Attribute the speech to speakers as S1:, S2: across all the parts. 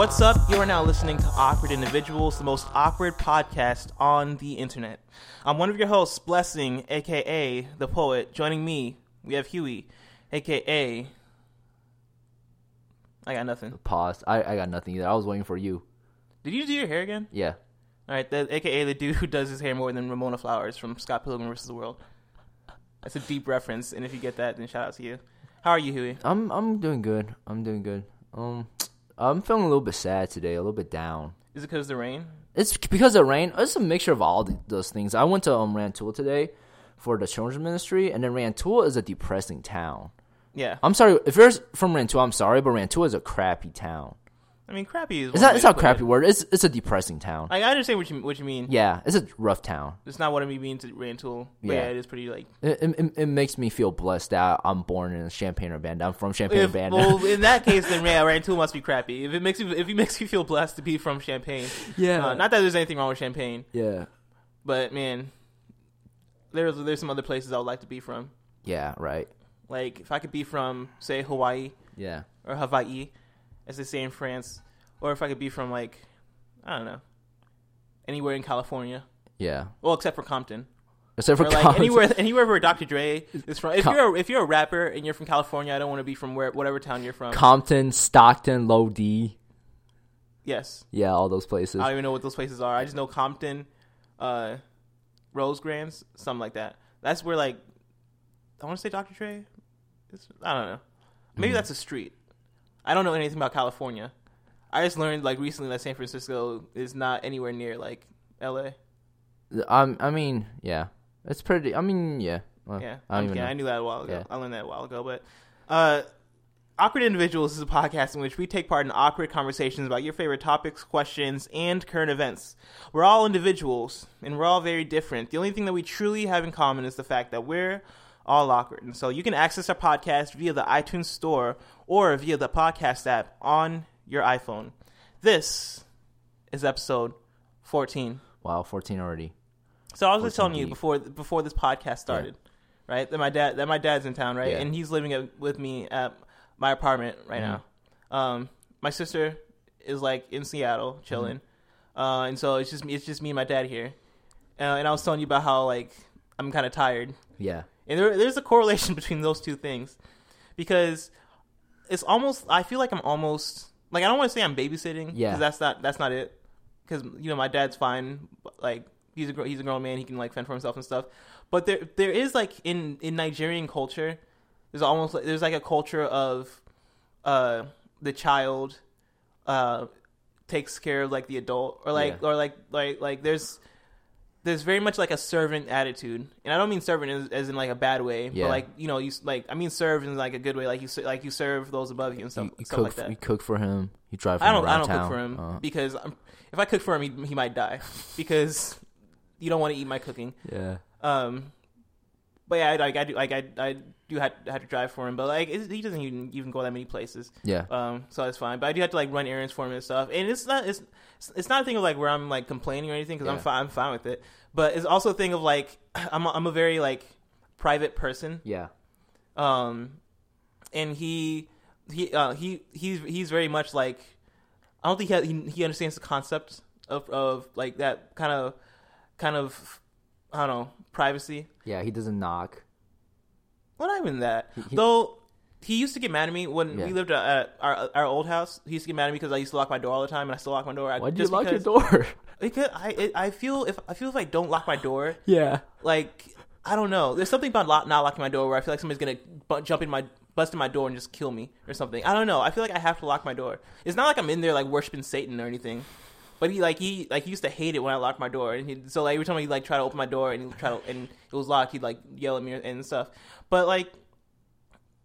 S1: What's up? You are now listening to Awkward Individuals, the most awkward podcast on the internet. I'm one of your hosts, Blessing, aka the poet. Joining me, we have Huey, aka. I got nothing.
S2: Pause. I, I got nothing either. I was waiting for you.
S1: Did you do your hair again?
S2: Yeah.
S1: All right, the, aka the dude who does his hair more than Ramona Flowers from Scott Pilgrim vs. the World. That's a deep reference, and if you get that, then shout out to you. How are you, Huey?
S2: I'm I'm doing good. I'm doing good. Um, I'm feeling a little bit sad today. A little bit down.
S1: Is it because of the rain?
S2: It's because of rain. It's a mixture of all the, those things. I went to um Rantoul today for the children's ministry, and then Rantoul is a depressing town.
S1: Yeah.
S2: I'm sorry if you're from Rantoul. I'm sorry, but Rantoul is a crappy town.
S1: I mean, crappy is.
S2: It's not. It's not crappy word. It's it's a depressing town.
S1: Like, I understand what you what you mean.
S2: yeah, it's a rough town.
S1: It's not what I mean to Rantoul. But yeah.
S2: Yeah.
S1: it is pretty like.
S2: It, it, it makes me feel blessed that I'm born in Champaign Urbana. I'm from Champaign
S1: If,
S2: Urbana.
S1: well, in that case, then yeah, Rantoul must be crappy. If it makes you if it makes you feel blessed to be from Champaign,
S2: yeah.
S1: uh, not that there's anything wrong with Champaign,
S2: yeah.
S1: but man, there's there's some other places I would like to be from.
S2: Yeah. Right.
S1: Like if I could be from say Hawaii
S2: Yeah.
S1: or Hawaii, as they say in France, or if I could be from like I don't know, anywhere in California.
S2: Yeah.
S1: Well, except for Compton.
S2: Except for
S1: or like
S2: Compton.
S1: anywhere anywhere where Dr. Dre is from. If
S2: Com-
S1: you're a, if you're a rapper and you're from California, I don't want to be from where whatever town you're from.
S2: Compton, Stockton, Lodi.
S1: yes,
S2: Yeah, all those places.
S1: I don't even know what those places are. I just know Compton, uh, Rosecrans, something like that. That's where like I want to say Dr. Dre. It's, I don't know. Maybe
S2: Mhm.
S1: that's a street. I don't know anything about California. I just learned like recently that San Francisco is not anywhere near like L.A.
S2: Um, I mean, yeah, it's pretty. I mean, yeah. Well,
S1: Yeah,
S2: I don't
S1: I'm
S2: even
S1: kidding.
S2: know.
S1: I knew that a while ago.
S2: Yeah.
S1: I learned that a while ago. But uh, Awkward Individuals is a podcast in which we take part in awkward conversations about your favorite topics, questions, and current events. We're all individuals, and we're all very different. The only thing that we truly have in common is the fact that we're all awkward. And so you can access our podcast via the iTunes Store or via the podcast app on your iPhone. This is episode 14.
S2: Wow, fourteen already.
S1: So I was just
S2: 14
S1: telling you before before this podcast started, right? That my dad that my dad's in town, right?
S2: Yeah.
S1: And he's living at, with me at my apartment right
S2: Mhm.
S1: now. Um, my sister is like in Seattle chilling,
S2: Mm-hmm.
S1: uh, and so it's just me. It's just me and my dad here. Uh, and I was telling you about how like I'm kind of tired,
S2: Yeah.
S1: And there, there's a correlation between those two things because it's almost I feel like I'm almost like I don't want to say I'm babysitting
S2: Yeah.
S1: because that's not that's not it because you know my dad's fine like he's a he's a grown man he can like fend for himself and stuff but there there is like in in Nigerian culture there's almost like, there's like a culture of uh the child uh takes care of like the adult or like
S2: Yeah.
S1: or like like like there's there's very much like a servant attitude, and I don't mean servant as, as in like a bad way,
S2: Yeah.
S1: but like you know, you like I mean serve in like a good way, like you like you serve those above you and stuff,
S2: You, you
S1: stuff
S2: cook.
S1: like that.
S2: you cook for him. You drive.
S1: I
S2: him
S1: don't I don't
S2: town.
S1: cook for him
S2: Uh,
S1: because I'm, if I cook for him, he, he might die because you don't want to eat my cooking.
S2: yeah.
S1: Um, but yeah, I, like I do like I I do have, have to drive for him, but like he doesn't even even go that many places.
S2: Yeah.
S1: Um, so that's fine. But I do have to like run errands for him and stuff. And it's not it's it's not a thing of like where I'm like complaining or anything because I'm fine I'm fine with it. But it's also a thing of like I'm a, I'm a very like private person.
S2: Yeah.
S1: Um, and he he uh, he he's he's very much like I don't think he he, he understands the concept of of like that kind of kind of I don't know privacy.
S2: Yeah. He doesn't knock.
S1: Well, not even that.
S2: He- he-
S1: Though he used to get mad at me when
S2: Yeah.
S1: we lived uh, at our our old house. He used to get mad at me because I used to lock my door all the time, and I still lock my door. I-
S2: Why do you lock
S1: because,
S2: your door?
S1: Because I it, I feel if I feel if I don't lock my door,
S2: yeah.
S1: like I don't know. There's something about not locking my door where I feel like somebody's gonna bu- jump in my bust in my door and just kill me or something. I don't know. I feel like I have to lock my door. It's not like I'm in there like worshiping Satan or anything. But he like he like he used to hate it when I locked my door, and he, so like every time he like try to open my door and he try to and it was locked, he'd like yell at me and stuff. But like,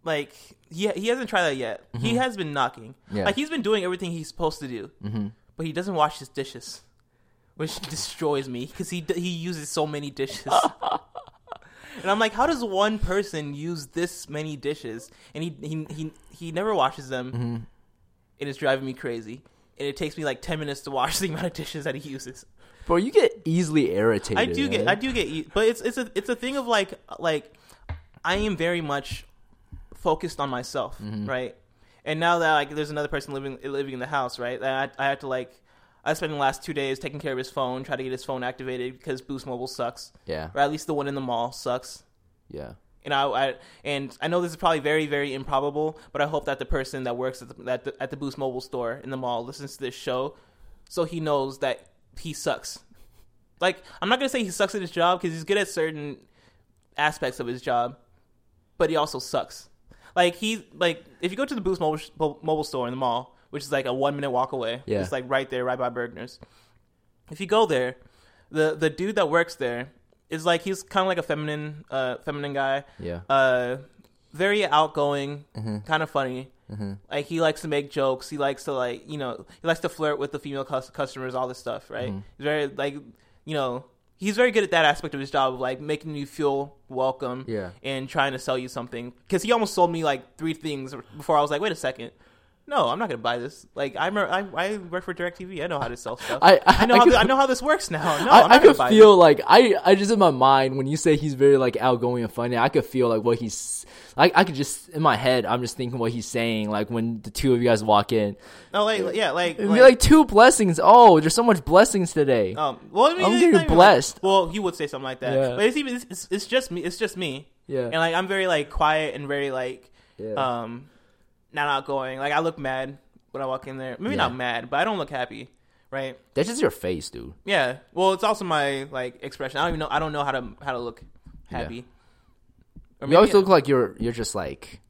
S1: like he he hasn't tried that yet. He has been knocking.
S2: Yeah.
S1: Like he's been doing everything he's supposed to do,
S2: Mm-hmm.
S1: but he doesn't wash his dishes, which destroys me because he he uses so many dishes. And I'm like, how does one person use this many dishes? And he he he, he never washes them,
S2: Mm-hmm.
S1: and it's driving me crazy. And it takes me like ten minutes to wash the amount of dishes that he uses.
S2: Bro, you get easily irritated.
S1: I do get. I do get but it's it's a it's a thing of like like I am very much focused on myself,
S2: Mm-hmm.
S1: right? And now that like there's another person living living in the house, right? I I had to like I spent the last two days taking care of his phone, try to get his phone activated because Boost Mobile sucks,
S2: Yeah.
S1: or at least the one in the mall sucks.
S2: Yeah.
S1: And I, I and I know this is probably very very improbable, but I hope that the person that works at the, at the at the Boost Mobile store in the mall listens to this show, so he knows that he sucks. Like I'm not gonna say he sucks at his job because he's good at certain aspects of his job, but he also sucks. Like he like if you go to the Boost Mobile mobile store in the mall, which is like a one minute walk away,
S2: Yeah.
S1: it's like right there, right by Bergner's. If you go there, the the dude that works there is like he's kind of like a feminine uh feminine guy
S2: Yeah.
S1: uh very outgoing
S2: Mm-hmm.
S1: kind of funny like he likes to make jokes he likes to like you know he likes to flirt with the female cus- customers all this stuff right
S2: Mm-hmm.
S1: he's very like you know he's very good at that aspect of his job of like making you feel welcome
S2: Yeah.
S1: and trying to sell you something because he almost sold me like three things before i was like wait a second no, I'm not gonna buy this. Like I'm, a, I, I work for Directv. I know how to sell stuff.
S2: I- I-
S1: know
S2: I
S1: how
S2: could-
S1: I know how this works now. No,
S2: I,
S1: I'm not gonna
S2: could
S1: buy
S2: feel like I, I just in my mind when you say he's very like outgoing and funny, I could feel like what he's I, I could just in my head I'm just thinking what he's saying like when the two of you guys walk in.
S1: this. No, like yeah, like,
S2: be like two blessings. Oh, there's so much blessings today.
S1: Um, well, I mean,
S2: I'm getting blessed.
S1: Like, well, he would say something like that,
S2: Yeah.
S1: but it's even it's, it's, it's just me. It's just me.
S2: Yeah.
S1: and like I'm very like quiet and very like
S2: Yeah.
S1: um not outgoing. Like I look mad when I walk in there. Maybe
S2: Yeah.
S1: not mad, but I don't look happy. Right?
S2: That's just your face, dude.
S1: Yeah. Well, it's also my like expression. I don't even know. I don't know how to how to look happy. Or
S2: You always look like you're you're just like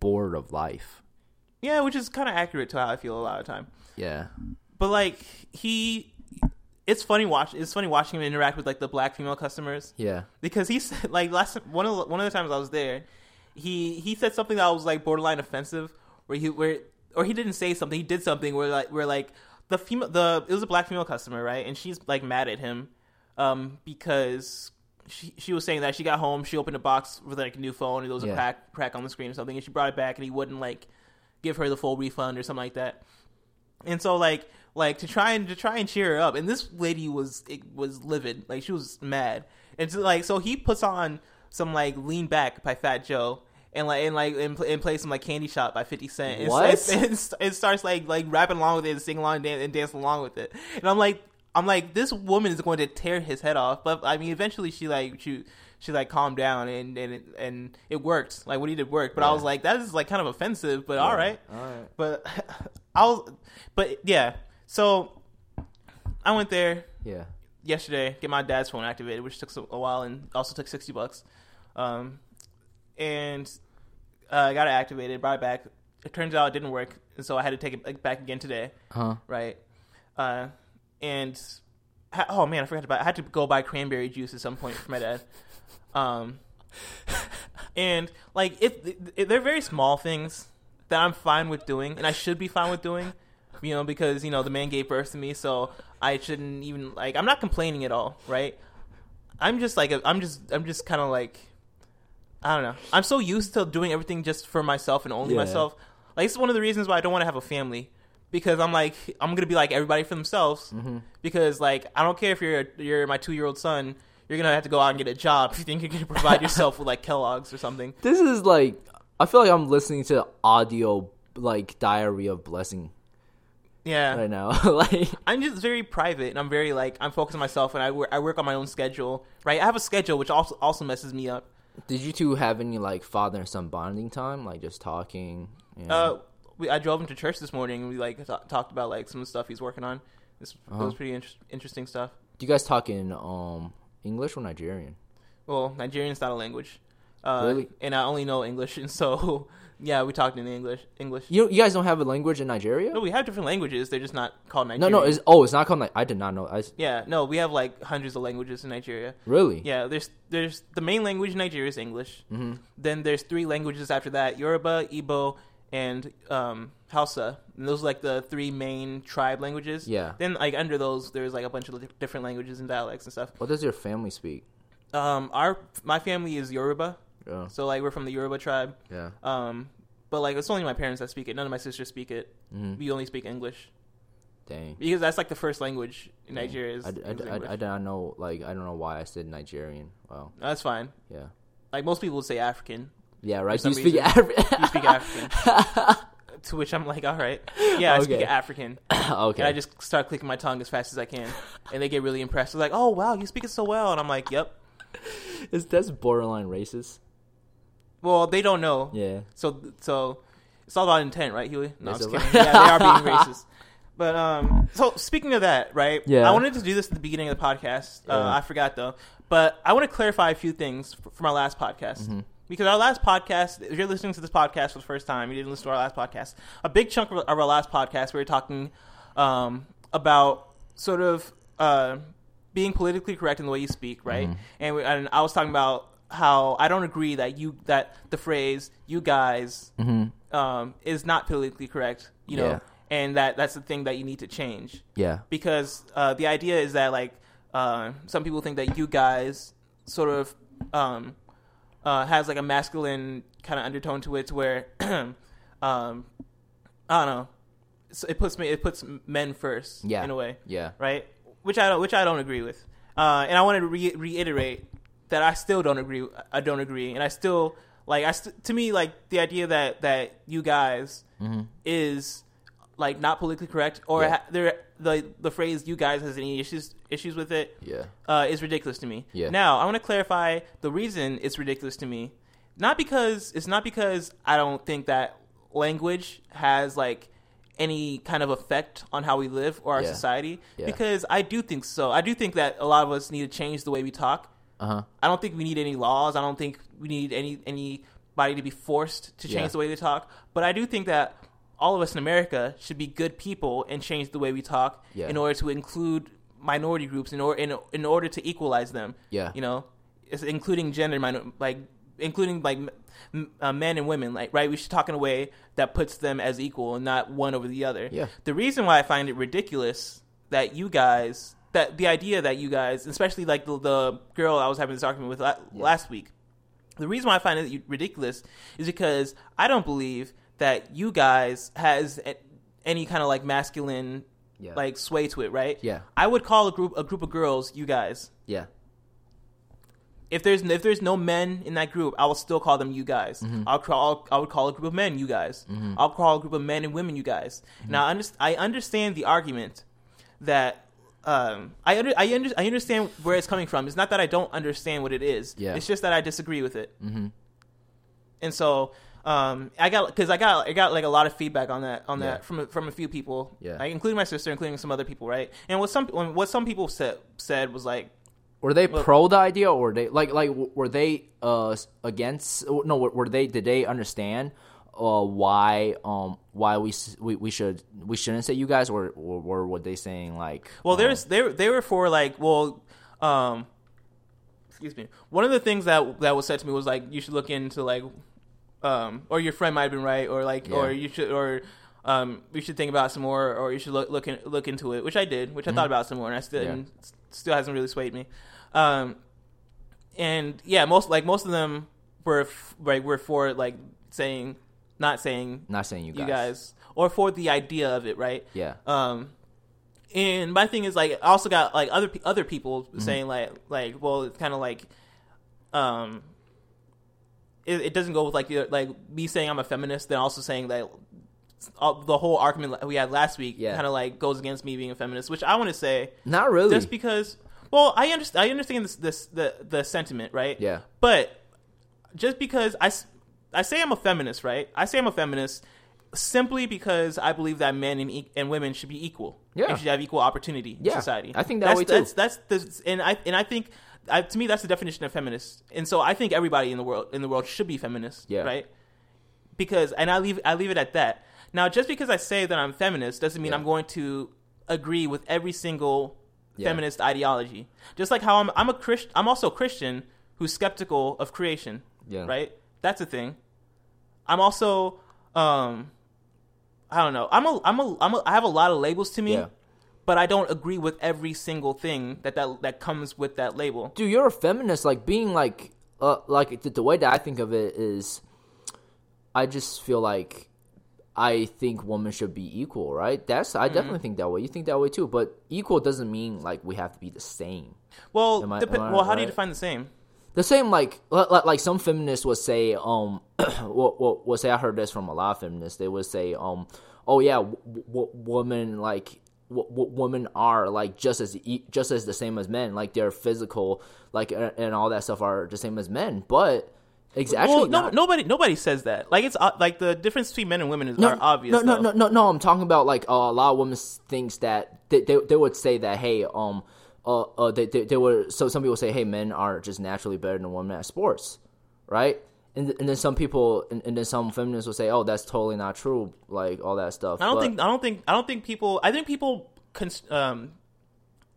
S2: bored of life.
S1: yeah, which is kind of accurate to how I feel a lot of time.
S2: Yeah.
S1: But like he, it's funny watch. It's funny watching him interact with like the black female customers.
S2: Yeah.
S1: because he said like last one of the, one of the times I was there, he he said something that was like borderline offensive, where he where or he didn't say something, he did something where like where like the female the it was a black female customer right, and she's like mad at him, um because. She, she was saying that she got home, she opened a box with like a new phone, and there was a crack crack on the screen or something, and she brought it back, and he wouldn't like give her the full refund or something like that. And so like like to try and to try and cheer her up, and this lady was it was livid, like she was mad, and so, like so he puts on some like Lean Back by Fat Joe. And like and like and, and play some like Candy Shop by Fifty Cent. And,
S2: What?
S1: And, and, and starts like like rapping along with it and singing along and, dan- and dancing along with it. And I'm like I'm like this woman is going to tear his head off. But I mean, eventually she like she she like calmed down and and it, and it worked. Like what he did worked. But I was like that is like kind of offensive. But all right.
S2: All right.
S1: But I was, but yeah. So I went there
S2: Yeah.
S1: yesterday, get my dad's phone activated, which took a while and also took sixty bucks. Um, and uh, I got it activated, brought it back. It turns out it didn't work, and so I had to take it back again today.
S2: Huh.
S1: Right. Uh, and ha- oh man, I forgot to buy. I had to go buy cranberry juice at some point for my dad. Um, and like if, if they're very small things that I'm fine with doing, and I should be fine with doing, you know, because you know the man gave birth to me, so I shouldn't even like. I'm not complaining at all, right? I'm just like I'm just I'm just kind of like I don't know. I'm so used to doing everything just for myself and only
S2: Yeah.
S1: myself. Like it's one of the reasons why I don't want to have a family because I'm like I'm gonna be like everybody for themselves.
S2: Mm-hmm.
S1: Because like I don't care if you're you're my two year old son, you're gonna have to go out and get a job if you think you're gonna provide yourself with like Kellogg's or something.
S2: This is like I feel like I'm listening to audio like diary of blessing
S1: Yeah,
S2: right now. like
S1: I'm just very private and I'm very like I'm focused on myself and I work I work on my own schedule. Right, I have a schedule which also also messes me up.
S2: Did you two have any like father and son bonding time, like just talking? you know?
S1: Uh, we, I drove him to church this morning. and We like t- talked about like some of the stuff he's working on. This it was pretty inter- interesting stuff.
S2: Do you guys talk in um English or Nigerian?
S1: Well, Nigerian's not a language, uh,
S2: Really?
S1: and I only know English, and so yeah, we talked in English. English.
S2: You you guys don't have a language in Nigeria?
S1: No, we have different languages. They're just not called
S2: Nigeria.
S1: no,
S2: no. It's, oh, it's not called. Like, I did not know. I
S1: yeah, no, we have like hundreds of languages in Nigeria.
S2: really.
S1: Yeah, there's there's the main language in Nigeria is English.
S2: hmm
S1: Then there's three languages after that: Yoruba, Igbo, and um, Hausa. And those are like the three main tribe languages.
S2: Yeah.
S1: Then like under those, there's like a bunch of different languages and dialects and stuff.
S2: What does your family speak?
S1: Um, our my family is Yoruba,
S2: Yeah.
S1: so like we're from the Yoruba tribe.
S2: Yeah.
S1: Um, but like it's only my parents that speak it. None of my sisters speak it.
S2: hmm
S1: We only speak English
S2: Dang.
S1: because that's like the first language in Nigeria. Is,
S2: I, I,
S1: is
S2: I,
S1: English.
S2: I did not know. Like I don't know why I said Nigerian. Wow.
S1: that's fine.
S2: Yeah.
S1: Like most people would say African.
S2: Yeah. Right. You speak.
S1: You speak African. To which I'm like, all right, yeah, I speak African.
S2: okay.
S1: And I just start clicking my tongue as fast as I can, and they get really impressed. They're like, "Oh wow, you speak it so well," and I'm like, "Yep."
S2: Is that's borderline racist?
S1: Well, they don't know,
S2: Yeah.
S1: so so it's all about intent, right, Huey? No, I'm just kidding. Yeah, they are being racist. But um, so speaking of that, right?
S2: Yeah.
S1: I wanted to do this at the beginning of the podcast. Uh,
S2: Yeah.
S1: I forgot though, but I want to clarify a few things from our last podcast.
S2: Mm-hmm.
S1: Because our last podcast, if you're listening to this podcast for the first time, you didn't listen to our last podcast. A big chunk of of our last podcast, we were talking um, about sort of uh, being politically correct in the way you speak, right?
S2: Mm-hmm.
S1: And, we, and I was talking about how I don't agree that you that the phrase "you guys" um, is not politically correct, you know,
S2: Mm-hmm. Yeah.
S1: and that that's the thing that you need to change
S2: Yeah.
S1: because uh, the idea is that like uh, some people think that you guys sort of um, uh, has like a masculine kind of undertone to it, where um, I don't know, so it puts me it puts men first,
S2: Yeah.
S1: in a way,
S2: Yeah.
S1: right? Which I don't which I don't agree with, uh, and I want to re- reiterate that I still don't agree. I don't agree, and I still like I st- to me like the idea that that you guys is like not politically correct or
S2: Yeah.
S1: ha- there the the phrase you guys has any issues issues with it
S2: Yeah.
S1: uh, is ridiculous to me.
S2: Yeah.
S1: Now I want to clarify the reason it's ridiculous to me. Not because it's not because I don't think that language has like any kind of effect on how we live or our
S2: Yeah.
S1: society.
S2: Yeah.
S1: Because I do think so. I do think that a lot of us need to change the way we talk.
S2: Uh huh.
S1: I don't think we need any laws. I don't think we need any anybody to be forced to change
S2: Yeah.
S1: the way they talk. But I do think that all of us in America should be good people and change the way we talk
S2: Yeah.
S1: in order to include minority groups in order in, in order to equalize them.
S2: Yeah.
S1: you know, it's including gender minor like including like uh, men and women like right we should talk in a way that puts them as equal and not one over the other
S2: Yeah.
S1: the reason why i find it ridiculous that you guys that the idea that you guys especially like the, the girl i was having this argument with la- last week the reason why i find it ridiculous is because i don't believe that you guys has a- any kind of like masculine
S2: Yeah.
S1: like sway to it right
S2: Yeah.
S1: i would call a group a group of girls you guys
S2: Yeah.
S1: if there's if there's no men in that group, I will still call them you guys.
S2: Mm-hmm.
S1: I'll call I would call a group of men you guys. I'll call a group of men and women you guys.
S2: Mm-hmm.
S1: Now I, under, I understand the argument that um, I under, I, under, I understand where it's coming from. It's not that I don't understand what it is.
S2: Yeah.
S1: It's just that I disagree with it.
S2: Mm-hmm.
S1: And so um, I got because I got I got like a lot of feedback on that on
S2: Yeah.
S1: that from a- from a few people.
S2: Yeah.
S1: like including my sister, including some other people, right? And what some what some people said said was like.
S2: Were they
S1: Well-
S2: pro the idea, or were they like like were they uh against? No, were they? Did they understand uh why um why we we, we should we shouldn't say you guys, or or, or were they saying like
S1: Well,
S2: um,
S1: there's they were- they were for like well, um, excuse me. One of the things that that was said to me was like you should look into like, um, or your friend might have been right, or like,
S2: Yeah.
S1: or you should, or um, you should think about some more, or you should look look in, look into it, which I did, which I thought about some more, and I still
S2: Mm-hmm. Yeah.
S1: and still hasn't really swayed me. Um, and yeah, most like most of them were f- like were for like saying not saying
S2: not saying you guys?
S1: you guys or for the idea of it, right?
S2: Yeah.
S1: Um, and my thing is like I also got like other other people
S2: Mm-hmm.
S1: saying like like well it's kind of like um it, it doesn't go with like like me saying I'm a feminist then also saying that all, the whole argument we had last week
S2: Yeah.
S1: kind of like goes against me being a feminist which I want to say
S2: Not really.
S1: just because well I understand I understand this, this the the sentiment right
S2: Yeah.
S1: but just because I, I say I'm a feminist, right? I say I'm a feminist simply because I believe that men and, e- and women should be equal.
S2: Yeah.
S1: and should have equal opportunity in
S2: Yeah,
S1: society.
S2: I think that
S1: that's,
S2: way too.
S1: That's that's the and I and I think I, to me that's the definition of feminist. And so I think everybody in the world in the world should be feminist.
S2: Yeah.
S1: right. Because and I leave I leave it at that. Now, just because I say that I'm feminist doesn't mean
S2: Yeah.
S1: I'm going to agree with every single
S2: Yeah.
S1: feminist ideology. Just like how I'm I'm a Christ, I'm also a Christian who's skeptical of creation
S2: Yeah.
S1: right? That's a thing. I'm also, um, I don't know. I'm a, I'm a, I'm a, I have a lot of labels to me,
S2: Yeah.
S1: but I don't agree with every single thing that that that comes with that label.
S2: dude, you're a feminist. Like being like, uh, like the, the way that I think of it is, I just feel like I think women should be equal, right? That's I definitely think that way. You think that way too, but equal doesn't mean like we have to be the same.
S1: Well,
S2: I- I
S1: well, how do you define the same?
S2: The same like like, like some feminists would say um will, will, will say I heard this from a lot of feminists they would say um oh yeah w- w- women like w- w- women are like just as e- just as the same as men like their physical like uh, and all that stuff are the same as men but exactly
S1: well, no, nobody nobody says that. Like it's uh, like the difference between men and women is
S2: no,
S1: obvious.
S2: No, no,
S1: though.
S2: no, no, no. I'm talking about like uh, a lot of women thinks that they, they they would say that hey um uh, uh they, they they were so some people say hey men are just naturally better than women at sports, right? And and then some people and, and then some feminists will say oh that's totally not true like all that stuff.
S1: I don't
S2: But-
S1: think I don't think I don't think people I think people cons- um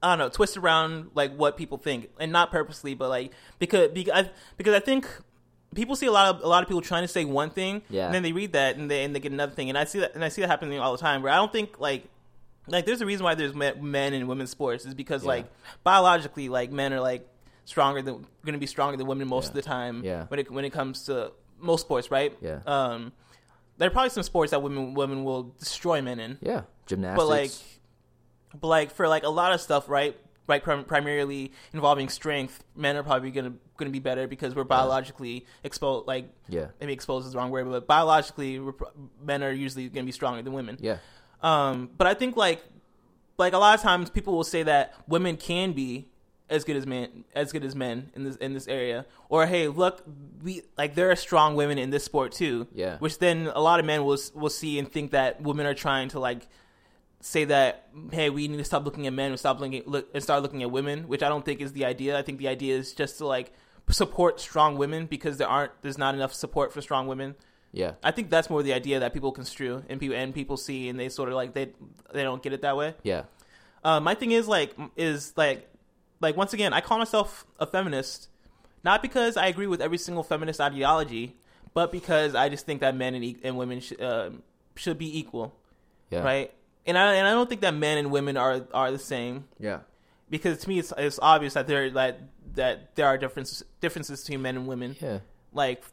S1: I don't know twist around like what people think and not purposely but like because because I, because I think people see a lot of a lot of people trying to say one thing
S2: Yeah.
S1: and then they read that and they and they get another thing and I see that and I see that happening all the time where I don't think like like there's a reason why there's men, and women's sports is because
S2: Yeah.
S1: like biologically like men are like stronger than going to be stronger than women most
S2: Yeah.
S1: of the time
S2: Yeah.
S1: when it when it comes to most sports right
S2: Yeah.
S1: um there are probably some sports that women women will destroy men in
S2: yeah gymnastics.
S1: but like but like for like a lot of stuff right right prim- primarily involving strength men are probably gonna gonna be better because we're biologically exposed like
S2: yeah
S1: maybe exposed is the wrong word but biologically men are usually gonna be stronger than women
S2: yeah
S1: um but i think like like a lot of times people will say that women can be as good as men as good as men in this in this area. Or hey look we like there are strong women in this sport too.
S2: Yeah.
S1: which then a lot of men will will see and think that women are trying to like say that hey we need to stop looking at men and stop looking look and start looking at women which i don't think is the idea. I think the idea is just to like support strong women because there aren't there's not enough support for strong women
S2: yeah.
S1: I think that's more the idea that people construe and people and people see and they sort of like they they don't get it that way.
S2: Yeah.
S1: Uh, my thing is like is like like once again, I call myself a feminist, not because I agree with every single feminist ideology, but because I just think that men and, e- and women sh- uh, should be equal,
S2: yeah.
S1: right? And I and I don't think that men and women are are the same.
S2: Yeah.
S1: Because to me it's, it's obvious that there that that there are differences differences between men and women,
S2: yeah.
S1: Like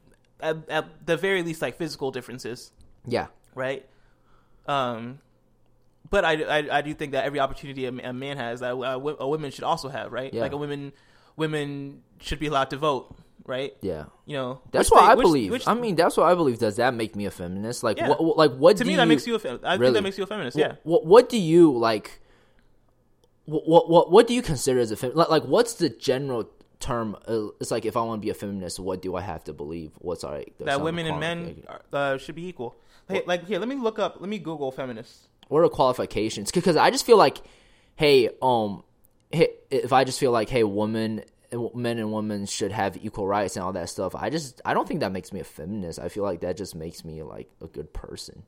S1: at, at the very least like physical differences
S2: yeah
S1: right? Um, but I, I, I do think that every opportunity a, a man has that a, a woman should also have, right?
S2: Yeah.
S1: Like a women women should be allowed to vote, right?
S2: yeah
S1: You know,
S2: That's what
S1: they-
S2: I
S1: which-
S2: believe.
S1: which-
S2: I mean, that's what I believe. Does that make me a feminist? Like,
S1: Yeah.
S2: what, like what
S1: to me
S2: you,
S1: that makes you a fem- I think that makes you a feminist. Yeah.
S2: What, what do you like? What what what, what do you consider as a fem? Like, like what's the general term? Uh, it's like if I want to be a feminist, what do I have to believe? What's all right?
S1: That women and men are, uh, should be equal. Hey, like here, let me look up. Let me Google feminists.
S2: What are qualifications? Because I just feel like, hey, um, hey, if I just feel like, hey, women, men and women should have equal rights and all that stuff. I just, I don't think that makes me a feminist. I feel like that just makes me like a good person,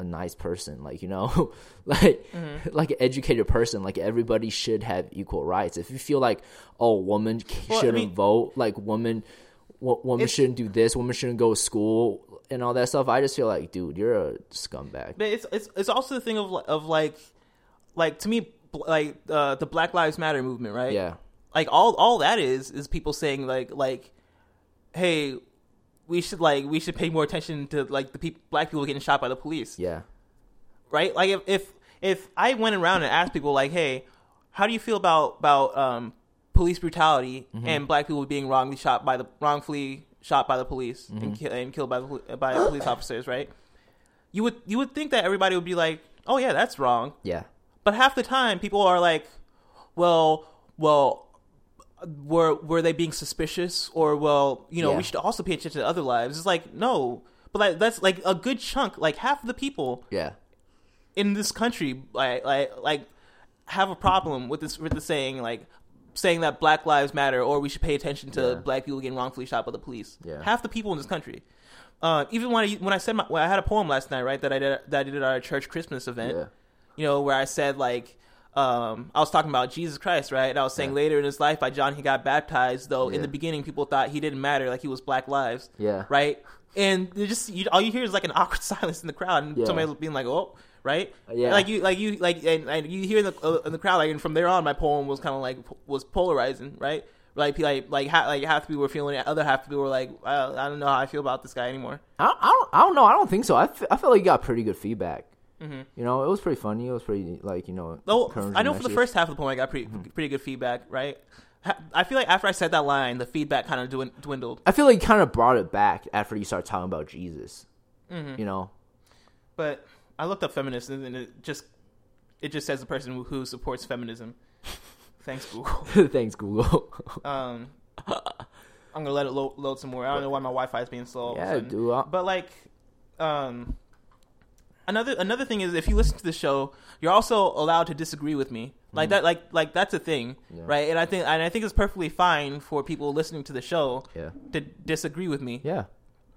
S2: a nice person. Like you know, like like an educated person. Like everybody should have equal rights. If you feel like, oh, woman
S1: Well,
S2: shouldn't
S1: mean-
S2: vote, like woman, wo- woman shouldn't do this, woman shouldn't go to school. And all that stuff, I just feel like, dude, you're a scumbag.
S1: But it's it's it's also the thing of of like like to me like uh, the Black Lives Matter movement, right?
S2: Yeah,
S1: like all all that is is people saying like like hey we should like we should pay more attention to like the people black people getting shot by the police
S2: yeah,
S1: right like if if if i went around and asked people like hey how do you feel about about um police brutality
S2: Mm-hmm.
S1: and black people being wrongly shot by the wrongfully shot by the police
S2: Mm-hmm.
S1: and, ki- and killed by the by police officers right you would you would think that everybody would be like oh yeah that's wrong
S2: yeah.
S1: but half the time, people are like, "Well, well, were were they being suspicious?" Or, "Well, you know,
S2: Yeah.
S1: we should also pay attention to other lives." It's like, no, but like that's like a good chunk, like half of the people
S2: Yeah.
S1: in this country, like like like have a problem with this with the saying like saying that Black Lives Matter or we should pay attention to
S2: Yeah.
S1: black people getting wrongfully shot by the police.
S2: Yeah.
S1: Half the people in this country. Uh, even when I when I said my, I had a poem last night, right, that I did that I did at our church Christmas event
S2: Yeah.
S1: you know, where I said like um, I was talking about Jesus Christ, right? And I was saying
S2: Yeah.
S1: later in his life by John he got baptized, though in the beginning people thought he didn't matter, like he was Black Lives,
S2: Yeah.
S1: right? And just you, all you hear is like an awkward silence in the crowd, and
S2: Yeah.
S1: somebody being like, "Oh." Right,
S2: Yeah.
S1: like you, like you, like, and, and you hear in the uh, in the crowd, like, and from there on, my poem was kind of like was polarizing, right? Like, like, like, ha- like half the people were feeling it, other half the people were like, I, I don't know how I feel about this guy anymore.
S2: I don't, I don't, I don't know. I don't think so. I, f- I feel like you got pretty good feedback.
S1: Mhm.
S2: You know, it was pretty funny. It was pretty like you know.
S1: Oh, I know for the first half of the poem, I got pretty
S2: Mm-hmm.
S1: pretty good feedback, right? I feel like after I said that line, the feedback kind of dwindled.
S2: I feel like you kind of brought it back after you started talking about Jesus.
S1: Mm-hmm.
S2: You know,
S1: But I looked up feminist and it just it just says the person who, supports feminism. Thanks, Google.
S2: thanks Google.
S1: Um, I'm gonna let it load, load some more. I don't know why my Wi-Fi is being slow. all of a
S2: yeah. I-
S1: But like, um, another another thing is if you listen to the show, you're also allowed to disagree with me. Like that, like like that's a thing.
S2: Yeah.
S1: right? And I think and I think it's perfectly fine for people listening to the show
S2: Yeah.
S1: to disagree with me.
S2: Yeah.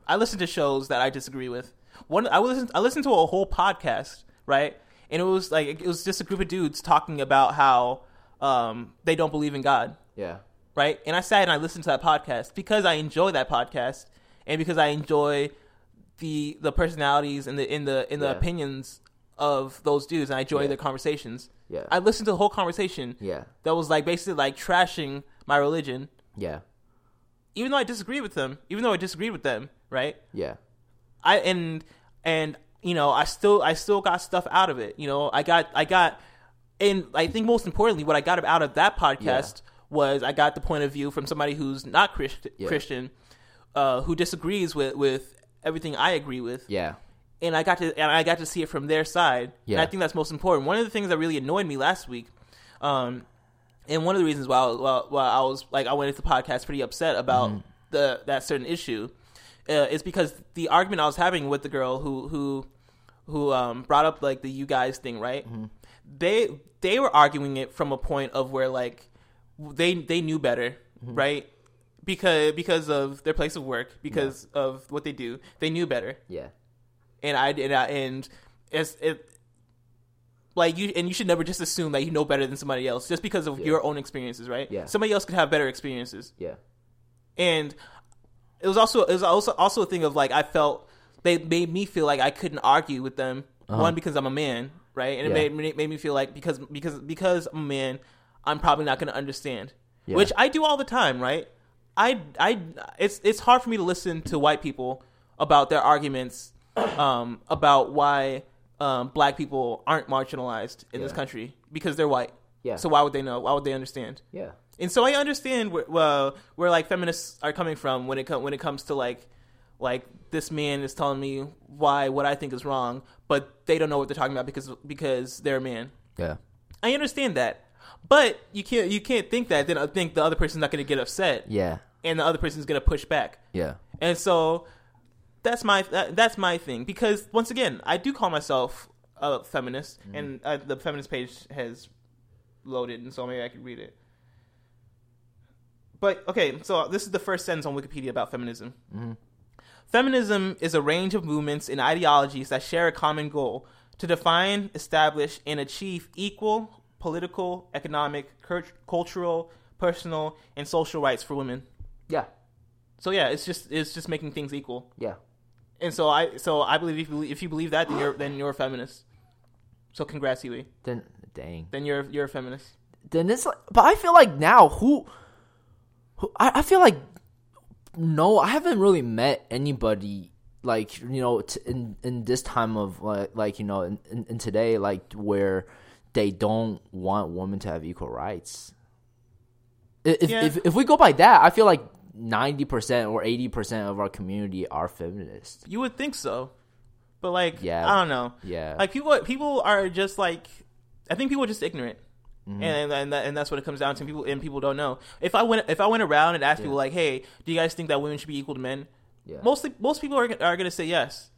S1: I listen to shows that I disagree with. One, I listen. I listened to a whole podcast, right? And it was like it was just a group of dudes talking about how um, they don't believe in God,
S2: Yeah.
S1: right? And I sat and I listened to that podcast because I enjoy that podcast and because I enjoy the the personalities and the in the in the
S2: Yeah.
S1: opinions of those dudes, and I enjoy
S2: Yeah.
S1: their conversations.
S2: Yeah.
S1: I listened to the whole conversation
S2: yeah.
S1: that was like basically like trashing my religion,
S2: Yeah.
S1: even though I disagreed with them. Even though I disagreed with them, right?
S2: Yeah.
S1: I and and you know I still I still got stuff out of it. You know I got I got and I think most importantly what I got out of that podcast was I got the point of view from somebody who's not Christ-
S2: Yeah.
S1: Christian, uh, who disagrees with with everything I agree with,
S2: Yeah.
S1: and I got to and I got to see it from their side. And
S2: Yeah.
S1: I think that's most important. One of the things that really annoyed me last week, um, and one of the reasons why I, was- why, why I was like I went into the podcast pretty upset about
S2: Mm-hmm.
S1: the that certain issue, uh, is because the argument I was having with the girl who who who um, brought up like the you guys thing, right?
S2: Mm-hmm.
S1: They they were arguing it from a point of where like they they knew better,
S2: Mm-hmm.
S1: right? Because because of their place of work, because of what they do, they knew better
S2: Yeah.
S1: and I and I, and it's it like you and you should never just assume that you know better than somebody else just because of
S2: Yeah.
S1: your own experiences, right?
S2: Yeah.
S1: Somebody else could have better experiences,
S2: Yeah.
S1: and it was also it was also also a thing of like I felt they made me feel like I couldn't argue with them. One because I'm a man, right? And
S2: Uh-huh. Yeah.
S1: it made made me feel like because because because I'm a man, I'm probably not going to understand.
S2: Yeah.
S1: Which I do all the time, right? I I it's it's hard for me to listen to white people about their arguments um, about why um, black people aren't marginalized in this country because they're white.
S2: Yeah.
S1: So why would they know? Why would they understand?
S2: Yeah.
S1: And so I understand where uh, where like feminists are coming from when it com- when it comes to like like this man is telling me why what I think is wrong, but they don't know what they're talking about because because they're a man.
S2: Yeah.
S1: I understand that, but you can't you can't think that then I think the other person's not going to get upset
S2: Yeah.
S1: and the other person's going to push back.
S2: Yeah.
S1: And so that's my that, that's my thing because once again, I do call myself a feminist, mm-hmm. and uh, the feminist page has loaded, and so maybe I can read it. But okay, so uh, this is the first sentence on Wikipedia about feminism. Mm-hmm. Feminism is a range of movements and ideologies that share a common goal to define, establish, and achieve equal political, economic, cultural, personal, and social rights for women.
S2: Yeah.
S1: So yeah, it's just it's just making things equal.
S2: Yeah.
S1: And so I so I believe if you believe, if you believe that then you're then you're a feminist. So congrats, Huey.
S2: Then dang.
S1: Then you're you're a feminist.
S2: Then it's like, but I feel like now who, who I, I feel like no, I haven't really met anybody like you know t- in in this time of like like you know in, in, in today like where they don't want women to have equal rights. If
S1: Yeah.
S2: if if we go by that, I feel like ninety percent or eighty percent of our community are feminists.
S1: You would think so, but like
S2: Yeah.
S1: I don't know.
S2: Yeah.
S1: Like people people are just like I think people are just ignorant.
S2: Mm-hmm.
S1: And and, that, and that's what it comes down to. People and people don't know. If I went if I went around and asked people like, "Hey, do you guys think that women should be equal to men?"
S2: Yeah.
S1: Mostly most people are are going to say yes.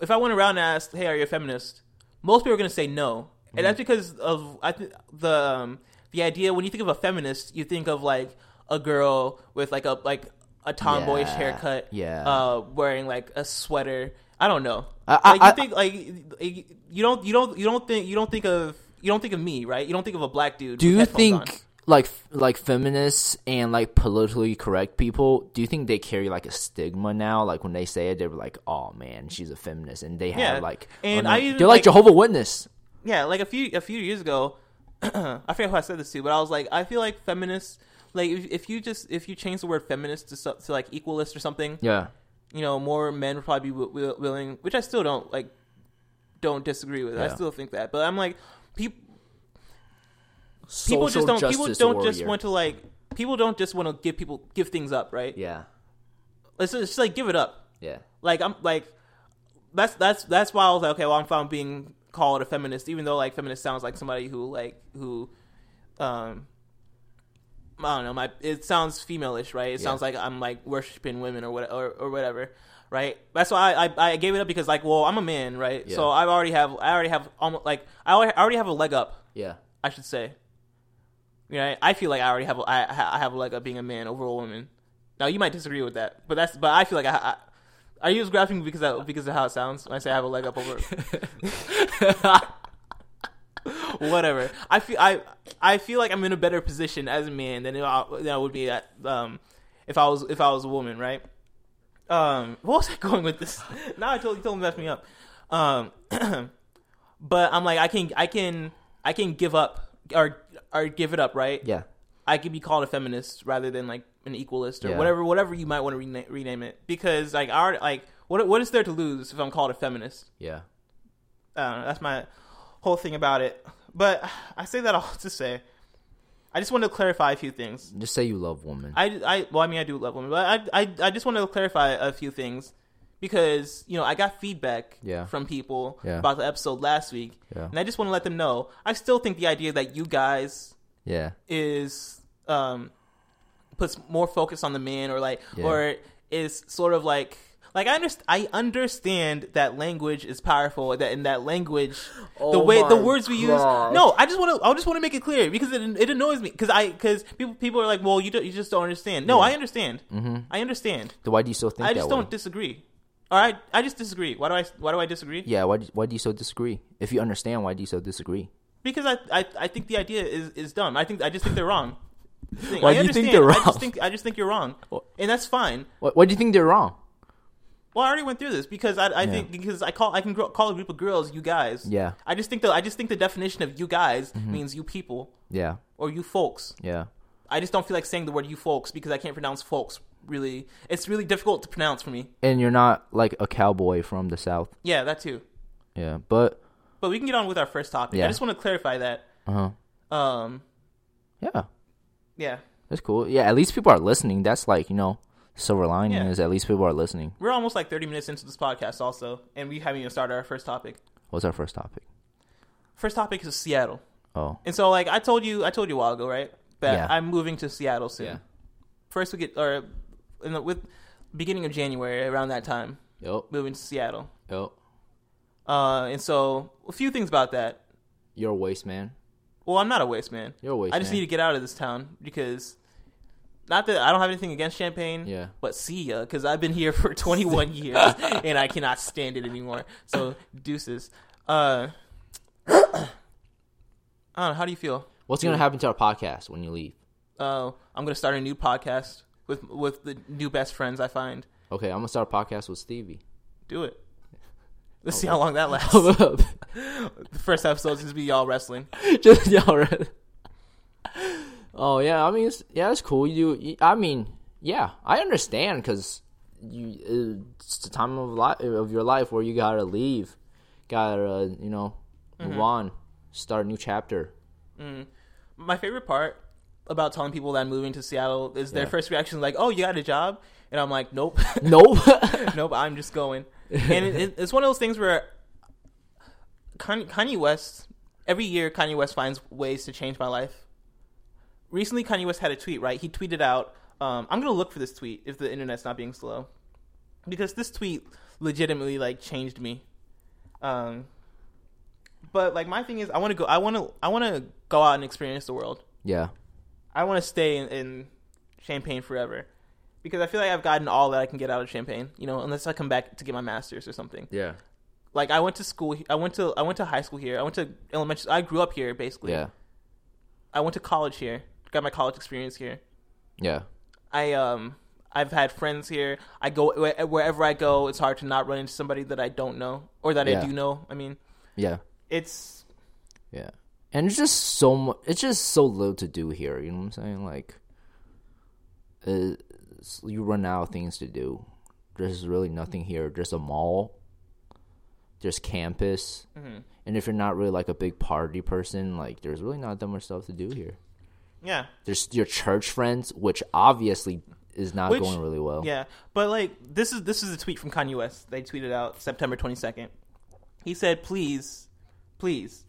S1: If I went around and asked, "Hey, are you a feminist?" Most people are going to say no. And that's because of I think the um, the idea when you think of a feminist, you think of like a girl with like a like a tomboyish
S2: Yeah.
S1: haircut,
S2: Yeah.
S1: uh, wearing like a sweater. I don't know.
S2: I- I-
S1: like you
S2: I-
S1: think like you don't you don't you don't think you don't think of you don't think of me right? You don't think of a black dude.
S2: Do
S1: with
S2: you
S1: headphones
S2: think
S1: on.
S2: like like feminists and like politically correct people? Do you think they carry like a stigma now? Like when they say it, they're like, "Oh man, she's a feminist," and they
S1: Yeah.
S2: have like,
S1: And
S2: oh, no.
S1: I even,
S2: they're like,
S1: like-
S2: Jehovah Witness.
S1: Yeah, like a few a few years ago, I forget who I said this to, but I was like, I feel like feminists, like if, if you just if you change the word feminist to to like equalist or something,
S2: Yeah,
S1: you know, more men would probably be w- w- willing. Which I still don't like, don't disagree with. I still think that, but I'm like, people people just don't people don't just want to like people don't just want to give people give things up, right?
S2: Yeah.
S1: Let's just like give it up.
S2: Yeah.
S1: Like I'm like that's that's that's why I was like, okay, well I'm fine being called a feminist, even though like feminist sounds like somebody who like who um I don't know, my it sounds femalish, right? It
S2: Yeah.
S1: sounds like I'm like worshiping women or what or, or whatever. Right, that's why I, I I gave it up because like, well, I'm a man, right?
S2: Yeah.
S1: So I already have I already have almost like I already, have a leg up
S2: Yeah.
S1: I should say. Right? I feel like I already have a, I, I have a leg up being a man over a woman. Now you might disagree with that, but that's but I feel like I, I are you just grasping because of, because of how it sounds when I say I have a leg up over whatever. I feel I I feel like I'm in a better position as a man than I, than I would be at um if I was if I was a woman, right? Um, what was I going with this? now I totally totally messed me up. Um, but I'm like I can I can I can give up or or give it up, right?
S2: Yeah.
S1: I could be called a feminist rather than like an equalist or
S2: Yeah.
S1: whatever whatever you might want to rename, rename it because like already, like what what is there to lose if I'm called a feminist?
S2: Yeah.
S1: I know. That's my whole thing about it. But I say that all to say, I just want to clarify a few things.
S2: Just say you love women.
S1: I, I well, I mean, I do love women, but I, I, I just want to clarify a few things because you know I got feedback
S2: Yeah.
S1: from people
S2: Yeah.
S1: about the episode last week,
S2: Yeah.
S1: and I just want to let them know I still think the idea that you guys
S2: yeah.
S1: is um puts more focus on the man or like or is sort of like like I understand I understand that language is powerful that in that language the
S2: Oh
S1: way the words we use no I just want to I just want to make it clear because it, it annoys me because I because people people are like well you do, you just don't understand no I understand
S2: Mm-hmm.
S1: I understand
S2: So why do you still think
S1: I just
S2: way?
S1: don't disagree all right I just disagree why do I why do I disagree
S2: Yeah. Why? Do, why do you so disagree? If you understand, why do you so disagree?
S1: because I, I I think the idea is is dumb. I think I just think they're wrong.
S2: Why
S1: I
S2: do you think they're
S1: I
S2: wrong?
S1: just think I just think you're wrong,
S2: Well-
S1: and that's fine.
S2: Why, why do you think they're wrong?
S1: Well, I already went through this because I, I think because I call I can gr- call a group of girls you guys.
S2: Yeah.
S1: I just think the I just think the definition of you guys means you people
S2: Yeah.
S1: or you folks.
S2: Yeah.
S1: I just don't feel like saying the word you folks because I can't pronounce folks. Really, it's really difficult to pronounce for me.
S2: And you're not like a cowboy from the south.
S1: Yeah, that too.
S2: Yeah. But.
S1: But we can get on with our first topic.
S2: Yeah.
S1: I just want to clarify that.
S2: Uh huh.
S1: Um,
S2: Yeah.
S1: yeah,
S2: That's cool. Yeah. At least people are listening. That's like you know, silver lining
S1: Yeah.
S2: is at least people are listening.
S1: we're almost like 30 minutes into this podcast, also, and we haven't even started our first topic.
S2: What's our first topic?
S1: First topic is Seattle.
S2: Oh.
S1: And so, like I told you, I told you a while ago, right? That
S2: Yeah.
S1: I'm moving to Seattle soon.
S2: Yeah.
S1: First, we get or in the, with beginning of January, around that time,
S2: Yep.
S1: moving to Seattle.
S2: Yep.
S1: Uh, and so a few things about that.
S2: You're a waste man.
S1: Well, I'm not a waste man.
S2: You're a waste
S1: I just
S2: man.
S1: need to get out of this town because not that I don't have anything against Champaign.
S2: Yeah.
S1: But see ya, because I've been here for 21 years and I cannot stand it anymore. So deuces. Uh, I don't know. How do you feel?
S2: What's gonna happen to our podcast when you leave?
S1: Uh, I'm gonna start a new podcast with with the new best friends I find.
S2: Okay, I'm gonna start a podcast with Stevie.
S1: Do it. Let's see how long that lasts. The first episode is just be y'all wrestling.
S2: Just y'all right. Oh yeah, I mean, it's, yeah, it's cool. You, you I mean, yeah, I understand because you it's the time of life of your life where you gotta leave, gotta uh, you know move on, start a new chapter.
S1: My favorite part about telling people that I'm moving to Seattle is their
S2: Yeah.
S1: first reaction like, "Oh, you got a job," and I'm like, "Nope,
S2: Nope.
S1: nope, I'm just going." And it, it, it's one of those things where Kanye West every year Kanye West finds ways to change my life. Recently, Kanye West had a tweet. Right, he tweeted out. Um, I'm gonna look for this tweet if the internet's not being slow, because this tweet legitimately like changed me. Um, but like my thing is, I want to go. I want to. I want to go out and experience the world.
S2: yeah,
S1: I want to stay in, in Champaign forever because I feel like I've gotten all that I can get out of Champaign. You know, unless I come back to get my master's or something.
S2: yeah,
S1: Like I went to school. I went to I went to high school here. I went to elementary. I grew up here basically.
S2: yeah,
S1: I went to college here. Got my college experience here.
S2: yeah,
S1: I um I've had friends here. I go wherever I go. It's hard to not run into somebody that I don't know or that
S2: Yeah.
S1: I do know. I mean,
S2: yeah,
S1: it's
S2: yeah. And it's just so much. It's just so little to do here. You know what I'm saying? Like, uh, you run out of things to do. There's really nothing here. There's a mall. There's campus. And if you're not really like a big party person, like there's really not that much stuff to do here.
S1: Yeah.
S2: There's your church friends, which obviously is not
S1: Which-
S2: going really well.
S1: Yeah, but like this is this is a tweet from Kanye West. They tweeted out September twenty second. He said, "Please, please,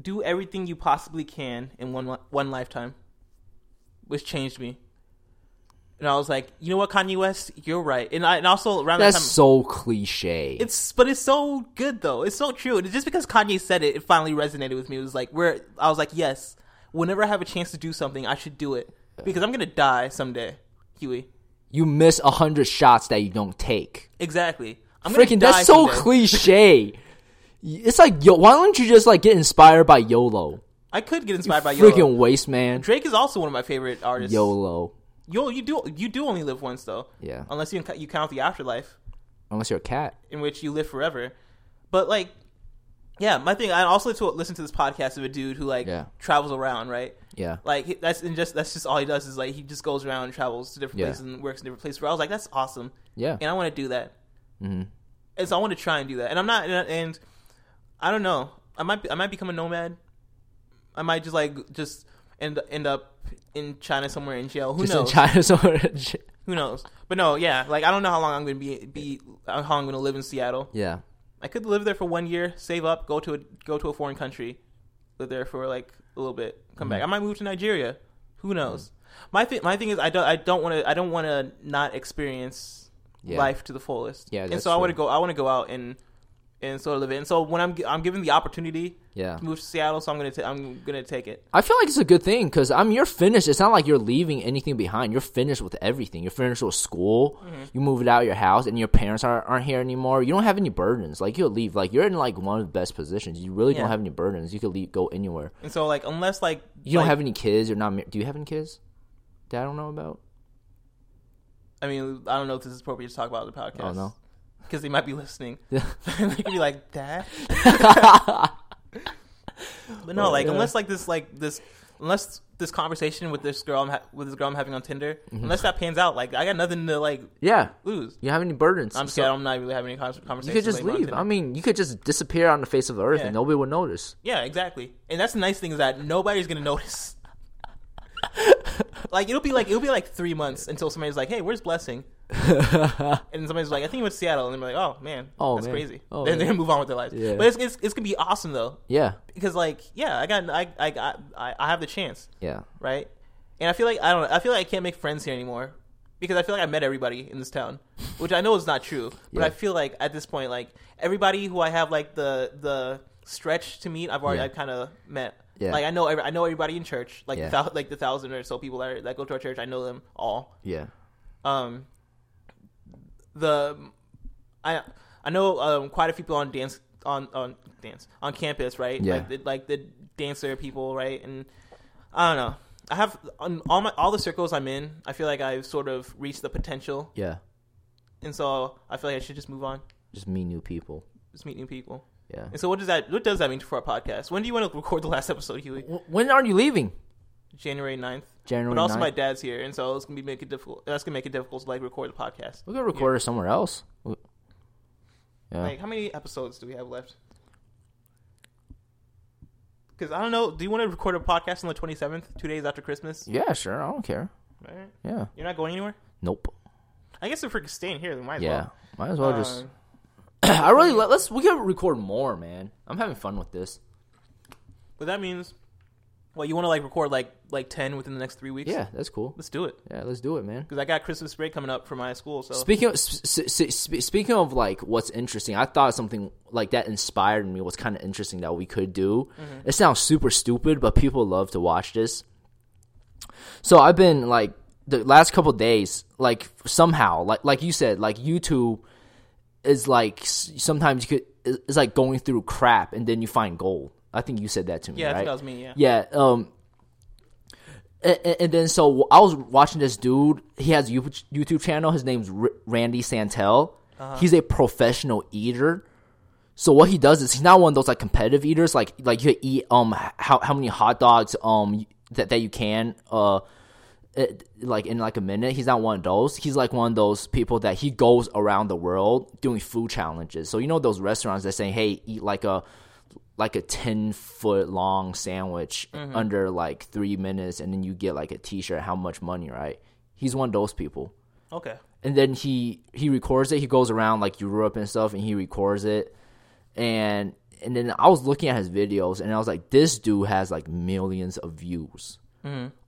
S1: do everything you possibly can in one one lifetime," which changed me. And I was like, you know what, Kanye West, you're right. And I and also around
S2: That's
S1: that time,
S2: so cliche.
S1: it's but it's so good though. It's so true. And just because Kanye said it, it finally resonated with me. It was like where I was like, yes, whenever I have a chance to do something, I should do it because I'm gonna die someday, Huey.
S2: you miss a hundred shots that you don't take.
S1: Exactly. I'm gonna
S2: Freaking,
S1: die
S2: that's so
S1: someday.
S2: cliche. It's like, yo, why don't you just like get inspired by YOLO?
S1: I could get inspired by YOLO.
S2: Freaking waste man.
S1: Drake is also one of my favorite artists.
S2: YOLO.
S1: Yo, you do you do only live once though.
S2: Yeah.
S1: Unless you you count the afterlife,
S2: Unless you're a cat.
S1: in which you live forever. But like, yeah, my thing. I also to listen to this podcast of a dude who like
S2: Yeah.
S1: travels around, right?
S2: Yeah.
S1: Like that's and just that's just all he does is like he just goes around and travels to different
S2: Yeah.
S1: places and works in different places. Where I was like, that's awesome,
S2: Yeah.
S1: and I want to do that.
S2: hmm
S1: And so I want to try and do that. And I'm not, and, I don't know. I might, be, I might become a nomad. I might just like just end end up in China somewhere in jail. Who
S2: Just in
S1: knows?
S2: China. So
S1: Who knows? But no, yeah. Like I don't know how long I'm gonna be be how long I'm gonna live in Seattle.
S2: yeah.
S1: I could live there for one year, save up, go to a go to a foreign country, live there for like a little bit, come back. Mm-hmm. I might move to Nigeria. Who knows? Mm-hmm. My thing, my thing is, I don't, I don't want to, I don't want to not experience
S2: Yeah.
S1: life to the fullest.
S2: Yeah,
S1: and so I want to go, I want to go out and and sort of live it. And so when I'm, I'm given the opportunity
S2: Yeah.
S1: to move to Seattle, so I'm gonna, ta- I'm gonna take it.
S2: I feel like it's a good thing because I mean you're finished. It's not like you're leaving anything behind. You're finished with everything. You're finished with school.
S1: Mm-hmm.
S2: You moved out of your house, and your parents aren't, aren't here anymore. You don't have any burdens. Like you'll leave. Like you're in like one of the best positions. You really
S1: Yeah.
S2: don't have any burdens. You could leave, go anywhere.
S1: And so like, unless like
S2: You don't have any kids. You're not. mar- Do you have any kids? That I don't know about.
S1: I mean, I don't know if this is appropriate to talk about on the podcast.
S2: Oh no.
S1: Because they might be listening.
S2: Yeah.
S1: they could be like, "Dad." but no, like
S2: yeah.
S1: unless like this, like this, unless this conversation with this girl, I'm ha- with this girl I'm having on Tinder,
S2: Mm-hmm.
S1: unless that pans out, like I got nothing to like
S2: Yeah.
S1: lose.
S2: You have any burdens?
S1: I'm
S2: So-
S1: scared. I'm not really having any con-
S2: you could just
S1: with anyone on
S2: leave. I mean, you could just disappear on the face of the earth,
S1: Yeah.
S2: and nobody would notice.
S1: Yeah, exactly. And that's the nice thing is that nobody's gonna notice. like it'll be like it'll be like three months until somebody's like, "Hey, where's Blessing?" and somebody's like, "I think he went to Seattle," and they're like, "Oh man,
S2: Oh,
S1: that's
S2: man.
S1: crazy."
S2: Oh,
S1: then they move on with their lives.
S2: Yeah.
S1: But it's, it's it's gonna be awesome though
S2: Yeah.
S1: because like yeah, I got I I I, I have the chance
S2: Yeah.
S1: right, and I feel like I don't I feel like I can't make friends here anymore because I feel like I met everybody in this town, which I know is not true, but
S2: Yeah.
S1: I feel like at this point like everybody who I have like the the stretch to meet, I've already
S2: Yeah.
S1: I've kind of met.
S2: Yeah.
S1: Like I know every, I know everybody in church, like
S2: Yeah.
S1: the like the thousand or so people that are, that go to our church. I know them all.
S2: Yeah.
S1: Um, the I I know um, quite a few people on dance on on dance on campus, right?
S2: Yeah.
S1: Like the, like the dancer people, right? And I don't know. I have on all my all the circles I'm in. I feel like I've sort of reached the potential,
S2: Yeah.
S1: and so I feel like I should just move on,
S2: Just meet new people.
S1: just meet new people.
S2: Yeah.
S1: And so what does that what does that mean for our podcast? When do you want to record the last episode, Huey?
S2: When are you leaving?
S1: January 9th.
S2: January.
S1: But also
S2: 9th?
S1: my dad's here, and so it's gonna be make it difficult. That's gonna make it difficult to like record the podcast.
S2: We could record it somewhere else. Yeah.
S1: Like, how many episodes do we have left? Because I don't know. Do you want to record a podcast on the twenty seventh, two days after Christmas?
S2: yeah, sure. I don't care.
S1: Right.
S2: Yeah.
S1: You're not going anywhere.
S2: Nope.
S1: I guess if we're staying here, then might as
S2: Yeah.
S1: well.
S2: Might as well just.
S1: Uh,
S2: I really let, let's. We can record more, man. I'm having fun with this.
S1: but that means, well, you want to like record like like ten within the next three weeks?
S2: Yeah, that's cool.
S1: let's do it.
S2: Yeah, let's do it, man.
S1: Because I got Christmas break coming up for my school. So
S2: Speaking of, s- s- s- sp- speaking of like what's interesting, I thought something like that inspired me. Was kind of interesting that we could do. Mm-hmm. It sounds super stupid, but people love to watch this. So I've been like the last couple days, like somehow, like like you said, like YouTube is like sometimes you could it's like going through crap and then you find gold. I think you said that to me.
S1: yeah, I
S2: right?
S1: think that was me. Yeah.
S2: Yeah. Um. And, and then so I was watching this dude. He has a YouTube channel. His name's R- Randy Santel. He's a professional eater. So what he does is he's not one of those like competitive eaters. Like like you eat um how how many hot dogs um that that you can uh it, like in like a minute. He's not one of those. He's like one of those people that he goes around the world doing food challenges. So you know those restaurants that say, "Hey, eat like a like a ten foot long sandwich
S1: Mm-hmm.
S2: under like three minutes, and then you get like a t shirt. How much money, right? He's one of those people.
S1: Okay.
S2: and then he he records it. He goes around like Europe and stuff, and he records it. And and then I was looking at his videos, and I was like, this dude has like millions of views.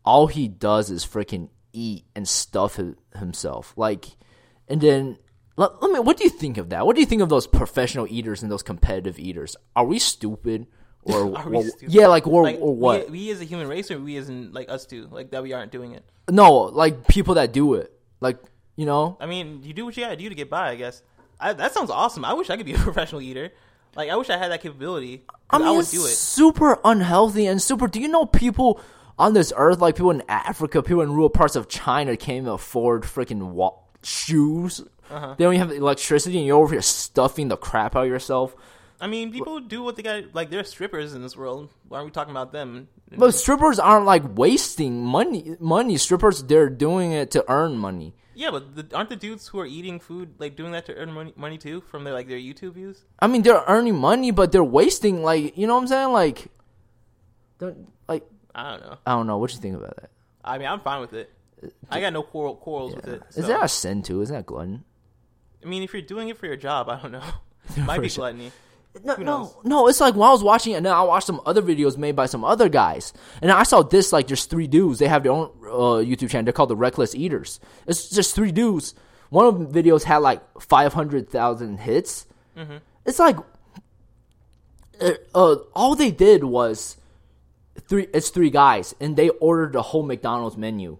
S2: All he does is freaking eat and stuff himself. Like, and then let, let me. What do you think of that? What do you think of those professional eaters and those competitive eaters? Are we stupid? Or,
S1: Are we
S2: or-
S1: stupid?
S2: yeah, like or,
S1: Like
S2: or what?
S1: We, we as a human race, or we as in like us too, like that we aren't doing it.
S2: no, like people that do it, like you know,
S1: I mean, you do what you gotta do to get by, I guess. I, that sounds awesome. I wish I could be a professional eater. Like, I wish I had that capability.
S2: I mean,
S1: would
S2: it's
S1: do it.
S2: super unhealthy and super. Do you know people on this earth, like people in Africa, people in rural parts of China, can't even afford freaking wa- shoes.
S1: Uh-huh.
S2: They don't even have electricity, and you're over here stuffing the crap out of yourself.
S1: I mean, people do what they got. Like, there's strippers in this world. Why aren't we talking about them?
S2: But strippers aren't like wasting money. Money strippers, they're doing it to earn money.
S1: Yeah, but the, aren't the dudes who are eating food like doing that to earn money, money too from their like their YouTube views?
S2: I mean, they're earning money, but they're wasting. Like, you know what I'm saying? Like, they're- like
S1: I don't know.
S2: I don't know. What you think about that?
S1: I mean, I'm fine with it. I got no quarrel, quarrels with it.
S2: Is
S1: so-
S2: that a sin too? Isn't that glutton?
S1: I mean, if you're doing it for your job, I don't know. It Might be
S2: sure.
S1: gluttony.
S2: No, no, no. It's like when I was watching it, and then I watched some other videos made by some other guys, and I saw this like there's three dudes. They have their own uh, YouTube channel. They're called the Reckless Eaters. It's just three dudes. One of the videos had like five hundred thousand hits.
S1: Mm-hmm.
S2: It's like uh, uh, all they did was three. It's three guys, and they ordered the whole McDonald's menu,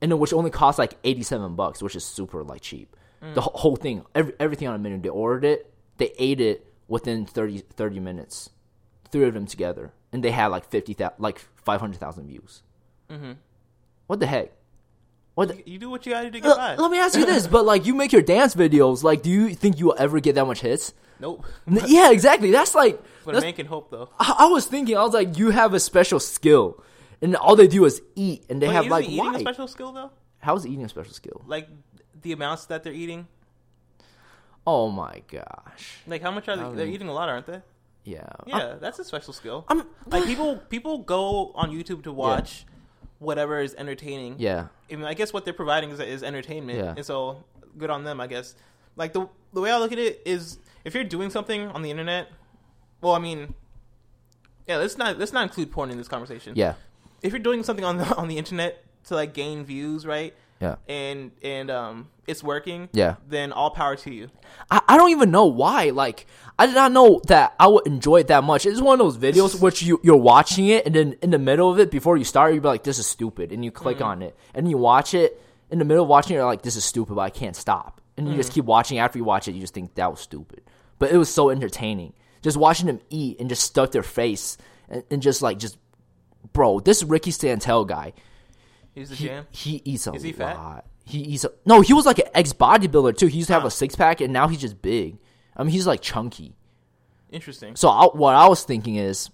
S2: and which only cost like eighty seven bucks, which is super like cheap. The whole thing, every, everything on a menu, they ordered it, they ate it within 30, 30 minutes, three of them together, and they had like fifty thousand, like five hundred thousand views.
S1: Mm-hmm.
S2: What the heck? What? The,
S1: You do what you gotta do to get by.
S2: let, me ask you this, but like you make your dance videos, like do you think you will ever get that much hits?
S1: Nope.
S2: Yeah, exactly. That's like
S1: But a man can hope though.
S2: I, I was thinking, I was like, you have a special skill, and all they do is eat, and they
S1: Wait,
S2: have like
S1: eating
S2: why?
S1: a special skill though?
S2: How is eating a special skill?
S1: Like the amounts that they're eating.
S2: Oh my gosh!
S1: Like how much are they?
S2: I
S1: They're eating a lot, aren't they?
S2: Yeah,
S1: Yeah, that's a special skill.
S2: I'm,
S1: like people, people go on YouTube to watch whatever is entertaining.
S2: yeah,
S1: I mean, I guess what they're providing is, is entertainment,
S2: Yeah.
S1: and so good on them, I guess. Like the the way I look at it is, if you're doing something on the internet, well, I mean, yeah, let's not let's not include porn in this conversation.
S2: yeah,
S1: If you're doing something on the on the internet to like gain views, right,
S2: yeah.
S1: and and um, it's working,
S2: Yeah.
S1: then all power to you.
S2: I, I don't even know why. Like, I did not know that I would enjoy it that much. It's one of those videos which you you're watching it, and then in the middle of it, before you start, you'd be like, "This is stupid," and you click on it, and you watch it. In the middle of watching it, you're like, "This is stupid," but I can't stop, and you just keep watching. After you watch it, you just think that was stupid, but it was so entertaining. Just watching them eat and just stuff their face and, and just like just, bro, this Ricky Santel guy,
S1: He's the
S2: he,
S1: jam.
S2: he eats a
S1: Is he
S2: lot. He eats a, no. He was like an ex bodybuilder too. He used to have a ah. six pack, and now he's just big. I mean, he's like chunky.
S1: Interesting.
S2: So I, what I was thinking is,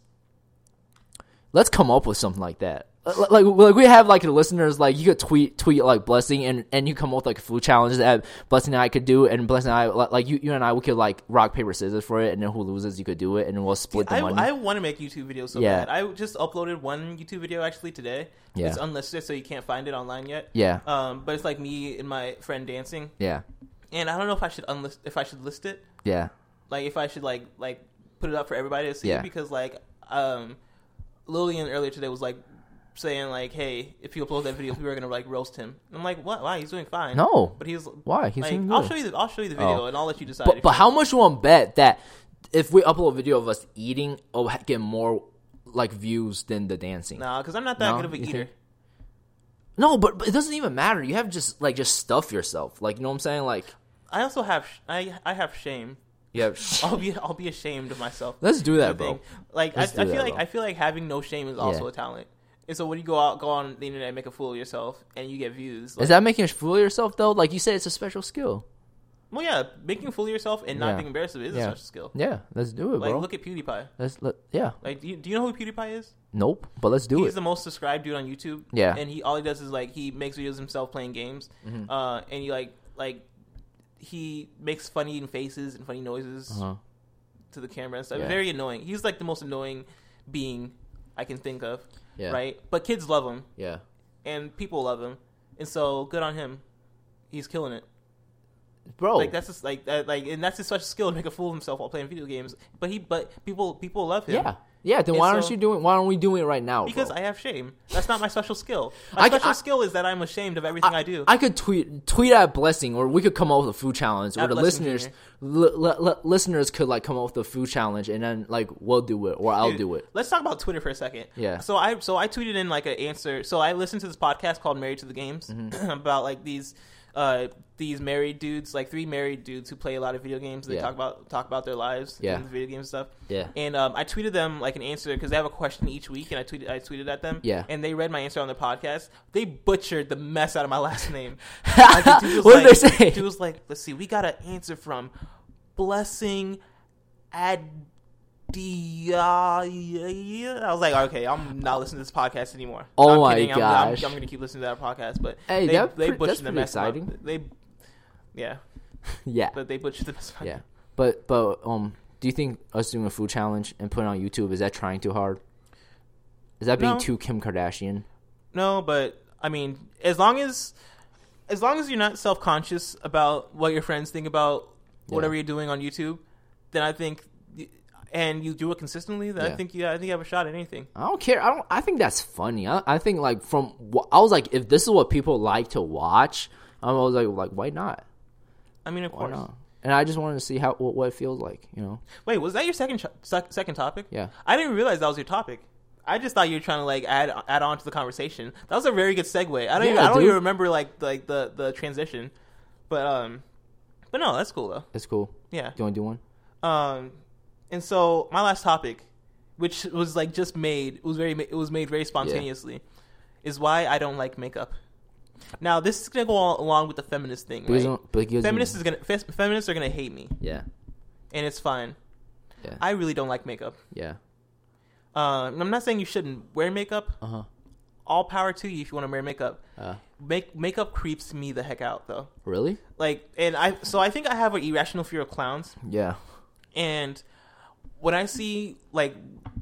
S2: let's come up with something like that. Like, like, we have like the listeners, like you could tweet tweet like blessing, and and you come up with like food challenges that blessing and I could do, and blessing and I like, you you and I we could like rock paper scissors for it, and then who loses you could do it, and then we'll split the
S1: I,
S2: money.
S1: I want to make YouTube videos so
S2: Yeah.
S1: bad. I just uploaded one YouTube video actually today.
S2: Yeah.
S1: It's unlisted, so you can't find it online yet.
S2: yeah,
S1: Um, but it's like me and my friend dancing,
S2: yeah,
S1: and I don't know if I should unlist if I should list it,
S2: yeah,
S1: like if I should like like put it up for everybody to see
S2: Yeah.
S1: because like um, Lillian earlier today was like saying like, hey, if you upload that video, people are gonna like roast him. And I'm like, what? Why? He's doing fine.
S2: No.
S1: but he's
S2: Why? He's
S1: like,
S2: doing
S1: I'll show you the I'll show you the video
S2: Oh.
S1: and I'll let you decide.
S2: But, but how much you want to bet that if we upload a video of us eating, oh, it'll get more like views than the dancing?
S1: Nah, because I'm not that
S2: No?
S1: good of a
S2: You
S1: eater.
S2: think? No, but, but it doesn't even matter. You have just like just stuff yourself. Like you know what I'm saying? Like
S1: I also have sh- I I have shame.
S2: have.
S1: I'll be I'll be ashamed of myself.
S2: Let's do that, bro.
S1: Like I, I
S2: Let's do
S1: feel
S2: that,
S1: like
S2: bro.
S1: I feel like having no shame is also
S2: Yeah.
S1: a talent. And so when you go out, go on the internet, and make a fool of yourself, and you get views. Like,
S2: Is that making a fool of yourself though? Like you said, it's a special skill.
S1: well, yeah, making a fool of yourself and not
S2: Yeah.
S1: being embarrassed of it is
S2: Yeah.
S1: a special skill.
S2: Yeah, let's do it,
S1: Like
S2: bro.
S1: look at PewDiePie.
S2: let's let yeah.
S1: Like, do you, do you know who PewDiePie is?
S2: Nope, but let's do it.
S1: He's
S2: it.
S1: the most subscribed dude on YouTube.
S2: Yeah.
S1: and he all he does is like he makes videos himself playing games,
S2: Mm-hmm.
S1: uh, and he like like he makes funny faces and funny noises.
S2: Uh-huh.
S1: to the camera and stuff.
S2: Yeah.
S1: Very annoying. He's like the most annoying being I can think of.
S2: Yeah.
S1: Right? But kids love him
S2: Yeah.
S1: and people love him. And so good on him. He's killing it.
S2: Bro.
S1: Like that's just like that, like and that's his such skill to make a fool of himself while playing video games. But he but people people love him.
S2: yeah. Yeah, then why aren't you doing why aren't we doing it right now?
S1: Because
S2: bro?
S1: I have shame. That's not my special skill. My
S2: I-
S1: special
S2: I-
S1: skill is that I'm ashamed of everything I, do.
S2: I could tweet tweet at blessing, or we could come up with a food challenge, or the
S1: Blessing
S2: listeners li- li- li- listeners could like come up with a food challenge, and then like we'll do it, or I'll do it.
S1: Let's talk about Twitter for a second.
S2: Yeah.
S1: So I so I tweeted in like an answer. So I listened to this podcast called Married to the Games
S2: Mm-hmm.
S1: about like these uh these married dudes, like three married dudes who play a lot of video games. They
S2: Yeah.
S1: talk about talk about their lives
S2: Yeah.
S1: in video game stuff.
S2: Yeah.
S1: And um, I tweeted them like an answer because they have a question each week, and I tweeted I tweeted at them.
S2: Yeah.
S1: And they read my answer on their podcast. They butchered the mess out of my last name. Like,
S2: what did
S1: like-
S2: they say?
S1: Dude was like, let's see, we got an answer from Blessing I was like, okay, I'm not listening to this podcast anymore.
S2: Oh
S1: I'm
S2: my
S1: kidding. I'm, I'm,
S2: gosh.
S1: I'm going to keep listening to that podcast, but
S2: Hey,
S1: they,
S2: that
S1: they
S2: pre-
S1: butchered the mess.
S2: exciting.
S1: They, yeah,
S2: yeah,
S1: but they butchered the mess.
S2: yeah. But but um, do you think us doing a food challenge and putting it on YouTube is that trying too hard? Is that being
S1: No.
S2: too Kim Kardashian?
S1: No, but I mean, as long as as long as you're not self conscious about what your friends think about whatever you're doing on YouTube, then I think, and you do it consistently, then
S2: Yeah.
S1: I think yeah, I think you have a shot at anything.
S2: I don't care. I don't. I think that's funny. I, I think like from I was like, if this is what people like to watch, I was like, like why not?
S1: I mean, of
S2: Why
S1: course.
S2: not? And I just wanted to see how what, what it feels like. You know?
S1: Wait, was that your second sec- second topic?
S2: Yeah.
S1: I didn't realize that was your topic. I just thought you were trying to like add add on to the conversation. That was a very good segue. I don't even,
S2: Yeah,
S1: I don't
S2: dude.
S1: even remember like like the the transition, but um, but no, that's cool though.
S2: It's cool.
S1: Yeah.
S2: Do you want to do one?
S1: Um, and so my last topic, which was like just made, it was very, it was made very spontaneously, is why I don't like makeup. Now this is gonna go all along with the feminist thing, right? Feminists is gonna fe- feminists are gonna hate me,
S2: Yeah.
S1: and it's fine.
S2: Yeah.
S1: I really don't like makeup.
S2: yeah.
S1: Uh, I'm not saying you shouldn't wear makeup.
S2: Uh huh.
S1: All power to you if you want to wear makeup.
S2: Uh,
S1: Make makeup creeps me the heck out though.
S2: really?
S1: Like, and I so I think I have an irrational fear of clowns.
S2: Yeah.
S1: And when I see like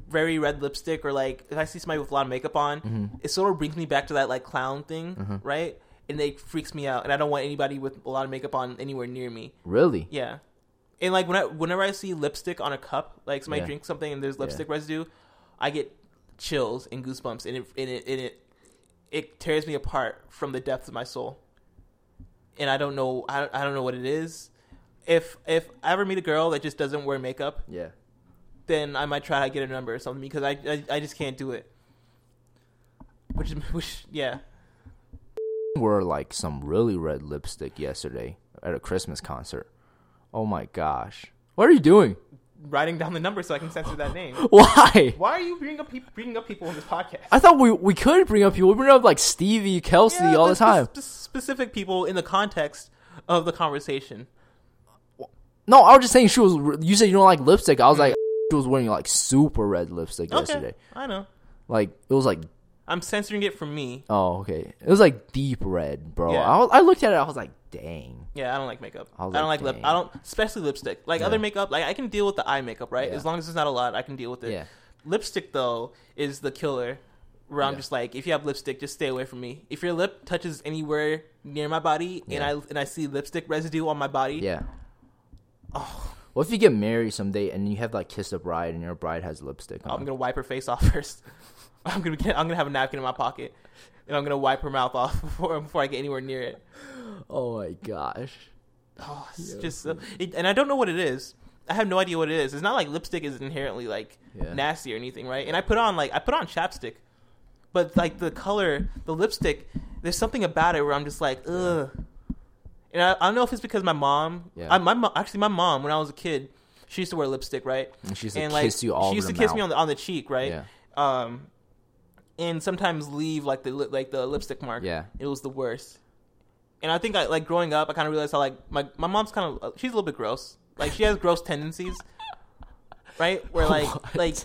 S1: very red lipstick or like if I see somebody with a lot of makeup on,
S2: Mm-hmm.
S1: it sort of brings me back to that like clown thing, right? And it freaks me out, and I don't want anybody with a lot of makeup on anywhere near me.
S2: Really?
S1: Yeah, and like when I, whenever I see lipstick on a cup, like somebody
S2: Yeah.
S1: drinks something and there's lipstick residue, I get chills and goosebumps, and it and it and it it tears me apart from the depths of my soul. And I don't know, I, I don't know what it is. If if I ever meet a girl that just doesn't wear makeup,
S2: Yeah.
S1: Then I might try to get a number or something because I I, I just can't do it. Which is which yeah.
S2: Wore like some really red lipstick yesterday at a Christmas concert. Oh my gosh. What are you doing?
S1: Writing down the number so I can censor that name.
S2: Why?
S1: Why are you bringing up peop bringing up people in this podcast?
S2: I thought we we could bring up people. We bring up like Stevie, Kelsey
S1: Yeah,
S2: all
S1: but
S2: the time.
S1: spe- specific people in the context of the conversation.
S2: No, I was just saying she was. You said you don't like lipstick. I was mm. like, she was wearing like super red lipstick yesterday.
S1: I know.
S2: Like it was like,
S1: I'm censoring it from me.
S2: oh okay, it was like deep red, bro.
S1: Yeah.
S2: I, was, I looked at it. I was like, dang.
S1: Yeah, I don't like makeup. I,
S2: I was
S1: don't
S2: like,
S1: like lip.
S2: dang.
S1: I don't, especially lipstick. Like
S2: Yeah.
S1: other makeup, like I can deal with the eye makeup, right?
S2: Yeah.
S1: As long as it's not a lot, I can deal with it.
S2: Yeah.
S1: Lipstick though is the killer. Where I'm
S2: Yeah.
S1: just like, if you have lipstick, just stay away from me. If your lip touches anywhere near my body, and I and I see lipstick residue on my body,
S2: Yeah.
S1: Oh.
S2: What if you get married someday and you have like kiss a bride and your bride has lipstick on?
S1: I'm gonna wipe her face off first. I'm gonna get, I'm gonna have a napkin in my pocket, and I'm gonna wipe her mouth off before before I get anywhere near it.
S2: oh my gosh.
S1: Oh, it's just, so, it, and I don't know what it is. I have no idea what it is. It's not like lipstick is inherently like
S2: Yeah.
S1: nasty or anything, right? And I put on like I put on chapstick, but like the color, the lipstick, there's something about it where I'm just like, ugh. And I, I don't know if it's because my mom,
S2: Yeah.
S1: I, my mo- actually my mom when I was a kid, she used to wear lipstick, right?
S2: And she used to
S1: and like
S2: kiss you all
S1: she used to kiss me on the on the cheek, right?
S2: Yeah.
S1: Um, and sometimes leave like the like the lipstick mark.
S2: Yeah.
S1: it was the worst. And I think I like growing up, I kind of realized how like my my mom's kind of she's a little bit gross. Like she has gross tendencies, right? Where like
S2: What?
S1: like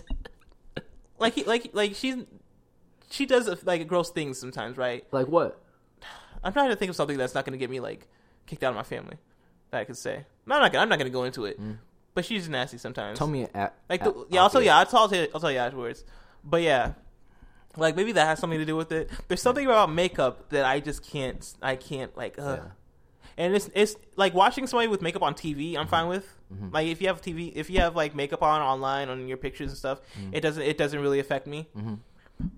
S1: like he, like like she's she does like gross things sometimes, right?
S2: Like what?
S1: I'm trying to think of something that's not going to get me like kicked out of my family that I could say. No, I'm not. Gonna, I'm not going to go into it.
S2: Mm.
S1: but she's nasty sometimes.
S2: Tell me, at,
S1: Like,
S2: at-
S1: the, yeah, I'll tell
S2: okay.
S1: I'll tell you. I'll tell you afterwards. But yeah, like maybe that has something to do with it. There's something about makeup that I just can't. I can't like. Ugh.
S2: Yeah.
S1: And it's it's like watching somebody with makeup on TV. I'm fine with.
S2: Mhm.
S1: Like if you have TV, if you have like makeup on online on your pictures and stuff,
S2: Mhm.
S1: it doesn't it doesn't really affect me.
S2: Mhm.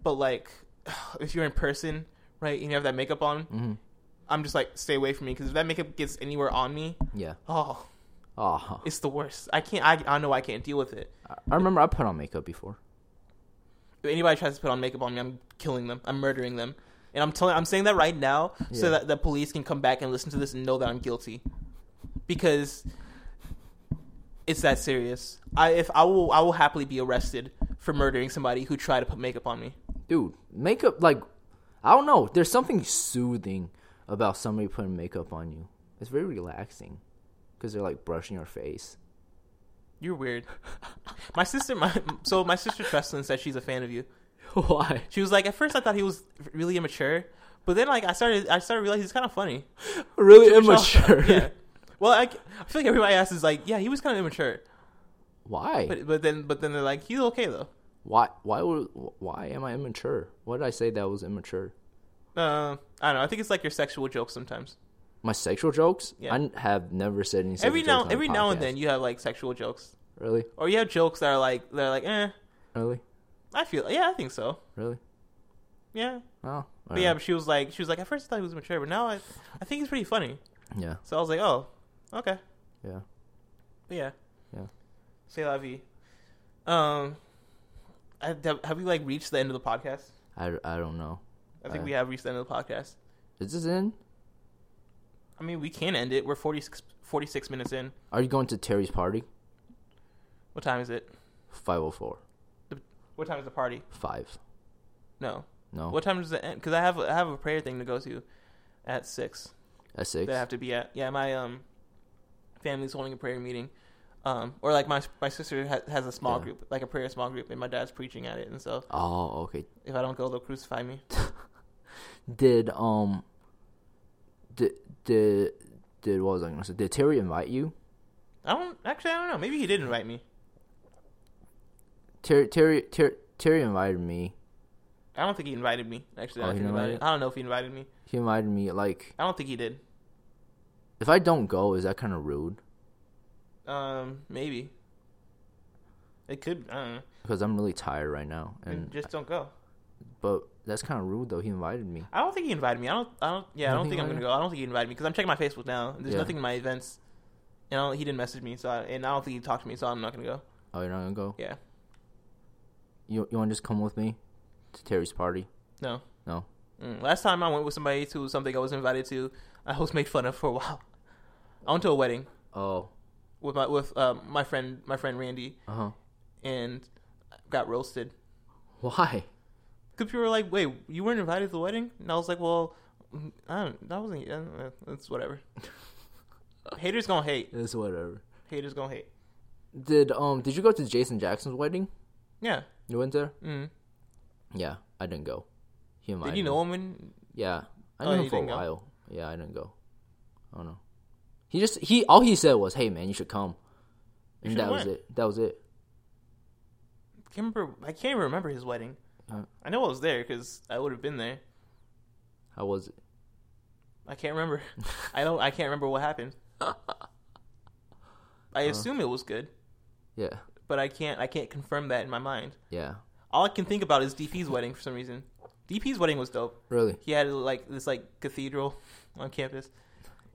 S1: But like, if you're in person, right, and you have that makeup on,
S2: Mhm.
S1: I'm just like stay away from me because if that makeup gets anywhere on me,
S2: Yeah.
S1: oh,
S2: Oh,
S1: it's the worst. I can't. I I know I can't deal with it.
S2: I I remember I put on makeup before.
S1: If anybody tries to put on makeup on me, I'm killing them. I'm murdering them. And I'm telling I'm saying that right now so that the police can come back and listen to this and know that I'm guilty. Because it's that serious. I if I will I will happily be arrested for murdering somebody who tried to put makeup on me.
S2: Dude, makeup like I don't know. There's something soothing about somebody putting makeup on you. It's very relaxing because they're like brushing your face.
S1: You're weird. my sister my so my sister Trestlin said she's a fan of you.
S2: Why?
S1: She was like at first I thought he was really immature, but then like I started I started realizing he's kind of funny.
S2: Really
S1: I'll-
S2: immature.
S1: yeah. Well, I, I feel like everybody else is like, yeah, he was kind of immature.
S2: Why?
S1: But but then but then they're like, he's okay though.
S2: why? Why would? Why am I immature? What did I say that was immature?
S1: Uh, I don't know. I think it's like your sexual jokes sometimes.
S2: My sexual jokes?
S1: Yeah.
S2: I have never said any. Sexual
S1: every now every now and then you have like sexual jokes,
S2: Really?
S1: or you have jokes that are like they're like, eh.
S2: Really?
S1: I feel yeah, I think so.
S2: Really?
S1: Yeah,
S2: Oh.
S1: but yeah. But she was like, she was like, at first I thought he was mature, but now I I think he's pretty funny.
S2: Yeah.
S1: So I was like, oh, okay,
S2: Yeah.
S1: but yeah,
S2: Yeah.
S1: Say la vie. Um, I, have we like reached the end of the podcast?
S2: I, I don't know.
S1: I think
S2: Uh,
S1: we have reached the end of the podcast.
S2: Is this in?
S1: I mean, we can end it. We're 46, 46 minutes in.
S2: Are you going to Terry's party?
S1: What time is it?
S2: 504.
S1: What time is the party?
S2: 5.
S1: No.
S2: No?
S1: What time does it end? Because I have I have a prayer thing to go to at six.
S2: At 6?
S1: That I have to be at. Yeah, my um family's holding a prayer meeting. Um, or like my my sister ha- has a small
S2: Yeah.
S1: group, like a prayer small group, and my dad's preaching at it. And so
S2: Oh, okay.
S1: if I don't go, they'll crucify me.
S2: Did, um, did, did, did, what was I to say? Did Terry invite you?
S1: I don't actually. I don't know. Maybe he did invite me.
S2: Terry, Terry, Terry, Terry invited me.
S1: I don't think he invited me. Actually,
S2: Oh,
S1: I, think
S2: didn't
S1: invited.
S2: invite
S1: I don't know if he invited me.
S2: He invited me, like,
S1: I don't think he did.
S2: if I don't go, is that kind of rude?
S1: Um, maybe. It could. I don't know.
S2: Because I'm really tired right now.
S1: And
S2: And,
S1: just don't go.
S2: but that's kind of rude, though. He invited me.
S1: I don't think he invited me. I don't. I don't. Yeah,
S2: You
S1: I
S2: don't think
S1: I'm gonna go. I don't think he invited me because I'm checking my Facebook now. There's
S2: Yeah.
S1: nothing in my events. And I don't, he didn't message me, so I, and I don't think he talked to me, so I'm not gonna go.
S2: Oh, you're not going to go?
S1: Yeah.
S2: You, you want to just come with me to Terry's party?
S1: No.
S2: No?
S1: Mm. Last time I went with somebody to something I was invited to, I was made fun of for a while. I went to a wedding
S2: Oh.
S1: with my with um, my friend my friend Randy
S2: Uh huh.
S1: and got roasted.
S2: Why?
S1: Because people were like, "Wait, you weren't invited to the wedding?" And I was like, "Well, mm, I don't. That wasn't. Uh, it's whatever." Haters gonna hate.
S2: It's whatever.
S1: Haters gonna hate.
S2: Did um did you go to Jason Jackson's wedding?
S1: Yeah.
S2: You went there?
S1: Mm.
S2: Yeah, I didn't go. He
S1: Did you know him? When,
S2: Yeah, I
S1: Oh,
S2: knew him for a
S1: didn't go?
S2: while. Yeah, I didn't go. I don't know. He just he all he said was, "Hey man, you should come," and that was it. That was it.
S1: I can't remember. I can't even remember his wedding.
S2: Uh.
S1: I know I was there because I would have been there.
S2: How was it?
S1: I can't remember. I don't. I can't remember what happened. I assume it was good,
S2: Yeah,
S1: but I can't. I can't confirm that in my mind.
S2: yeah,
S1: All I can think about is DP's wedding for some reason. DP's wedding was dope.
S2: really.
S1: He had like this like cathedral on campus,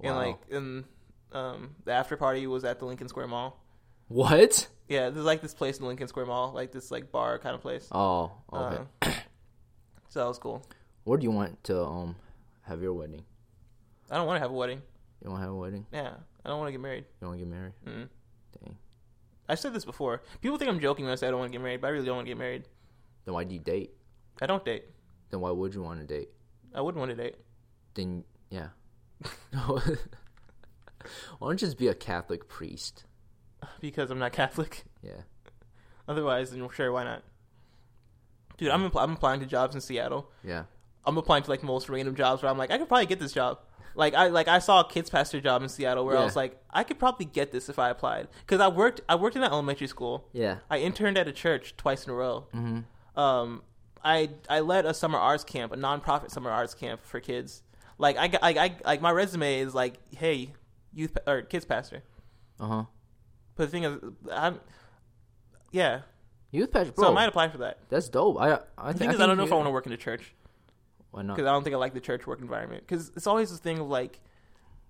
S1: and like and um the after party was at the Lincoln Square Mall.
S2: What?
S1: Yeah, there's like this place in Lincoln Square Mall, like this like bar kind of place.
S2: Oh, okay.
S1: Uh, so that was cool.
S2: Where do you want to um have your wedding?
S1: I don't want to have a wedding.
S2: You want to have a wedding?
S1: Yeah, I don't want to get married.
S2: You want to get married?
S1: Mm-hmm.
S2: Dang.
S1: I've said this before. People think I'm joking when I say I don't want to get married, but I really don't want to get married.
S2: Then why do you date?
S1: I don't date.
S2: Then why would you want to date?
S1: I wouldn't want to date
S2: Then yeah. why don't you just be a Catholic priest?
S1: Because I'm not Catholic.
S2: Yeah.
S1: Otherwise, then sure, why not? Dude, I'm appl- I'm applying to jobs in Seattle.
S2: Yeah.
S1: I'm applying to like most random jobs where I'm like, I could probably get this job. Like I like I saw a kids pastor job in Seattle where I was like, I could probably get this if I applied because I worked I worked in an elementary school.
S2: Yeah.
S1: I interned at a church twice in a row.
S2: Mm-hmm.
S1: Um, I I led a summer arts camp, a nonprofit summer arts camp for kids. Like I got- I, I like my resume is like, hey, youth or kids pastor.
S2: Uh huh.
S1: But the thing is, I'm yeah.
S2: Youth pastor,
S1: So. I might apply for that.
S2: that's dope. I I,
S1: The
S2: think,
S1: is, I don't know if I want to work in a church
S2: Why not?
S1: because I don't think I like the church work environment. Because it's always this thing of like,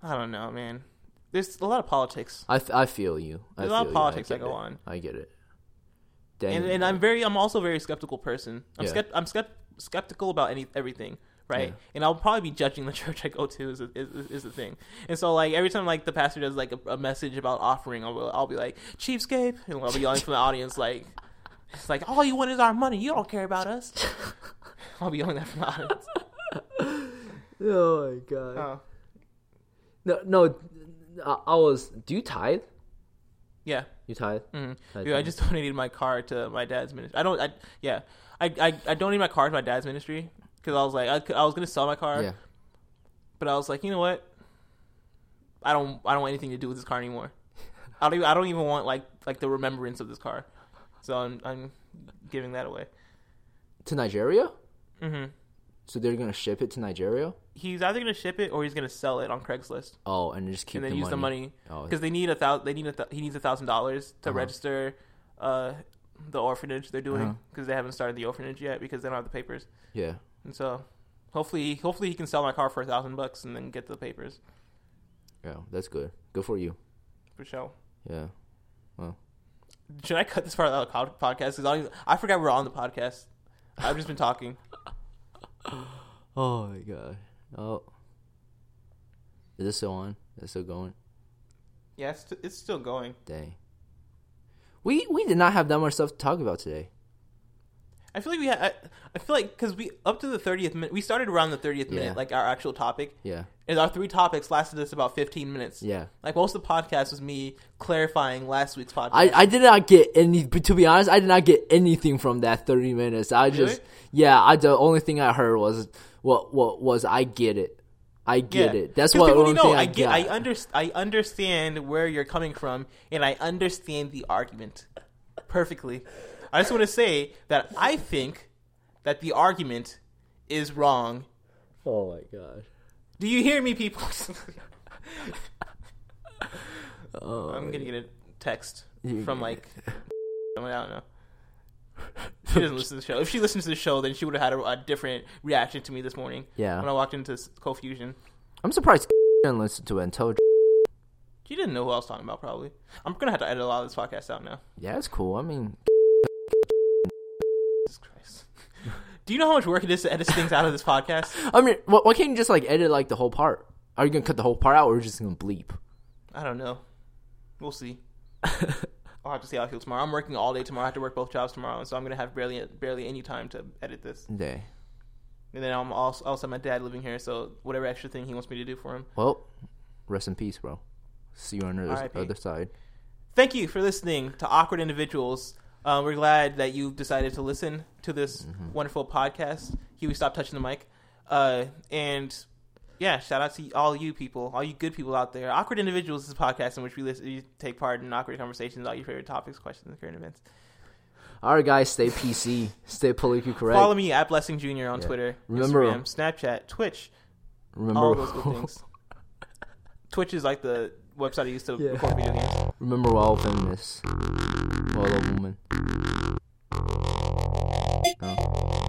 S1: I don't know, man. There's a lot of politics,
S2: I, f- I feel you. I
S1: There's a lot of.
S2: I
S1: politics that go
S2: it.
S1: on.
S2: I get it. Dang.
S1: and, and I'm very, I'm also a very skeptical person. I'm
S2: Yeah.
S1: skept, I'm skept, skeptical about any everything, right?
S2: Yeah.
S1: And I'll probably be judging the church I go to is, is is the thing. And so like every time like the pastor does like a, a message about offering, I'll, I'll be like cheapskate, and I'll be yelling from the audience like, it's like all you want is our money. You don't care about us. I'll be yelling that from the audience.
S2: oh my god.
S1: Oh,
S2: No, no. I, I was. Do you tithe?
S1: yeah.
S2: You tithe?
S1: Mhm.
S2: Tithe
S1: Dude, I just donated my car to my dad's ministry. I don't. I yeah. I I, I donated my car to my dad's ministry because I was like I, I was gonna sell my car,
S2: Yeah.
S1: but I was like, you know what? I don't I don't want anything to do with this car anymore. I don't even, I don't even want like like the remembrance of this car. So I'm I'm giving that away.
S2: To Nigeria?
S1: hmm
S2: So they're gonna ship it to Nigeria?
S1: He's either gonna ship it or he's gonna sell it on Craigslist
S2: Oh, and just keep
S1: and then
S2: the
S1: use
S2: money.
S1: the money
S2: Oh,
S1: because they need a thousand. They need a th- he needs a thousand dollars to
S2: Uh-huh.
S1: register uh, the orphanage they're doing
S2: Uh-huh.
S1: because they haven't started the orphanage yet because they don't have the papers.
S2: yeah.
S1: And so, hopefully, hopefully he can sell my car for a thousand bucks and then get the papers
S2: Yeah, that's good. Good for you.
S1: for sure.
S2: Yeah. Well.
S1: Should I cut this part out of the podcast? Because I, even- I forgot we're on the podcast. I've just been talking.
S2: Oh my god. Oh. Is this still on? Is it still going?
S1: Yeah, it's, it's still going.
S2: Dang. We we did not have that much stuff to talk about today.
S1: I feel like we had. I, I feel like because we up to the thirtieth minute, we started around the thirtieth
S2: Yeah.
S1: minute, like our actual topic,
S2: Yeah.
S1: and our three topics lasted us about fifteen minutes.
S2: Yeah.
S1: Like most of the podcast was me clarifying last week's podcast.
S2: I, I did not get any. but To be honest, I did not get anything from that thirty minutes. I just
S1: Really?
S2: yeah. I the only thing I heard was what what was I get it. I get
S1: Yeah.
S2: it. That's
S1: 'Cause
S2: what
S1: people
S2: only
S1: need to
S2: thing
S1: know.
S2: I,
S1: I get. I
S2: got.
S1: under, I understand where you're coming from, and I understand the argument perfectly. I just want to say that I think that the argument is wrong.
S2: Oh my gosh.
S1: Do you hear me, people?
S2: Oh,
S1: I'm gonna get a text from like I don't know. She doesn't listen to the show. If she listens to the show, then she would have had a, a different reaction to me this morning
S2: yeah.
S1: when I walked into s- Confusion.
S2: I'm surprised didn't listen to it and told.
S1: She didn't know who I was talking about. Probably. I'm gonna have to edit a lot of this podcast out now.
S2: Yeah, it's cool. I mean,
S1: Do you know how much work it is to edit things out of this podcast?
S2: I mean, why, why can't you just like edit like the whole part? Are you gonna cut the whole part out, or are you just gonna bleep?
S1: I don't know. We'll see. I'll have to see how I feel tomorrow. I'm working all day tomorrow. I have to work both jobs tomorrow, so I'm gonna have barely barely any time to edit this.
S2: Day.
S1: And then I'm also also my dad living here, so whatever extra thing he wants me to do for him.
S2: Well, rest in peace, bro. See you on the
S1: R.I.P.
S2: other side.
S1: Thank you for listening to Awkward Individuals. Uh, we're glad that you decided to listen to this wonderful podcast. Huey, stop touching the mic. Uh, and yeah, shout out to all you people, all you good people out there. Awkward Individuals is a podcast in which we, listen, we take part in awkward conversations about your favorite topics, questions, and current events.
S2: All right, guys, stay PC, stay politically correct.
S1: Follow me at Blessing Jr. on
S2: Yeah.
S1: Twitter,
S2: Remember-
S1: Instagram, Snapchat, Twitch,
S2: remember,
S1: all those good things. Twitch is like the website I used to
S2: Yeah.
S1: record video games.
S2: remember, we're all famous. A woman. Oh.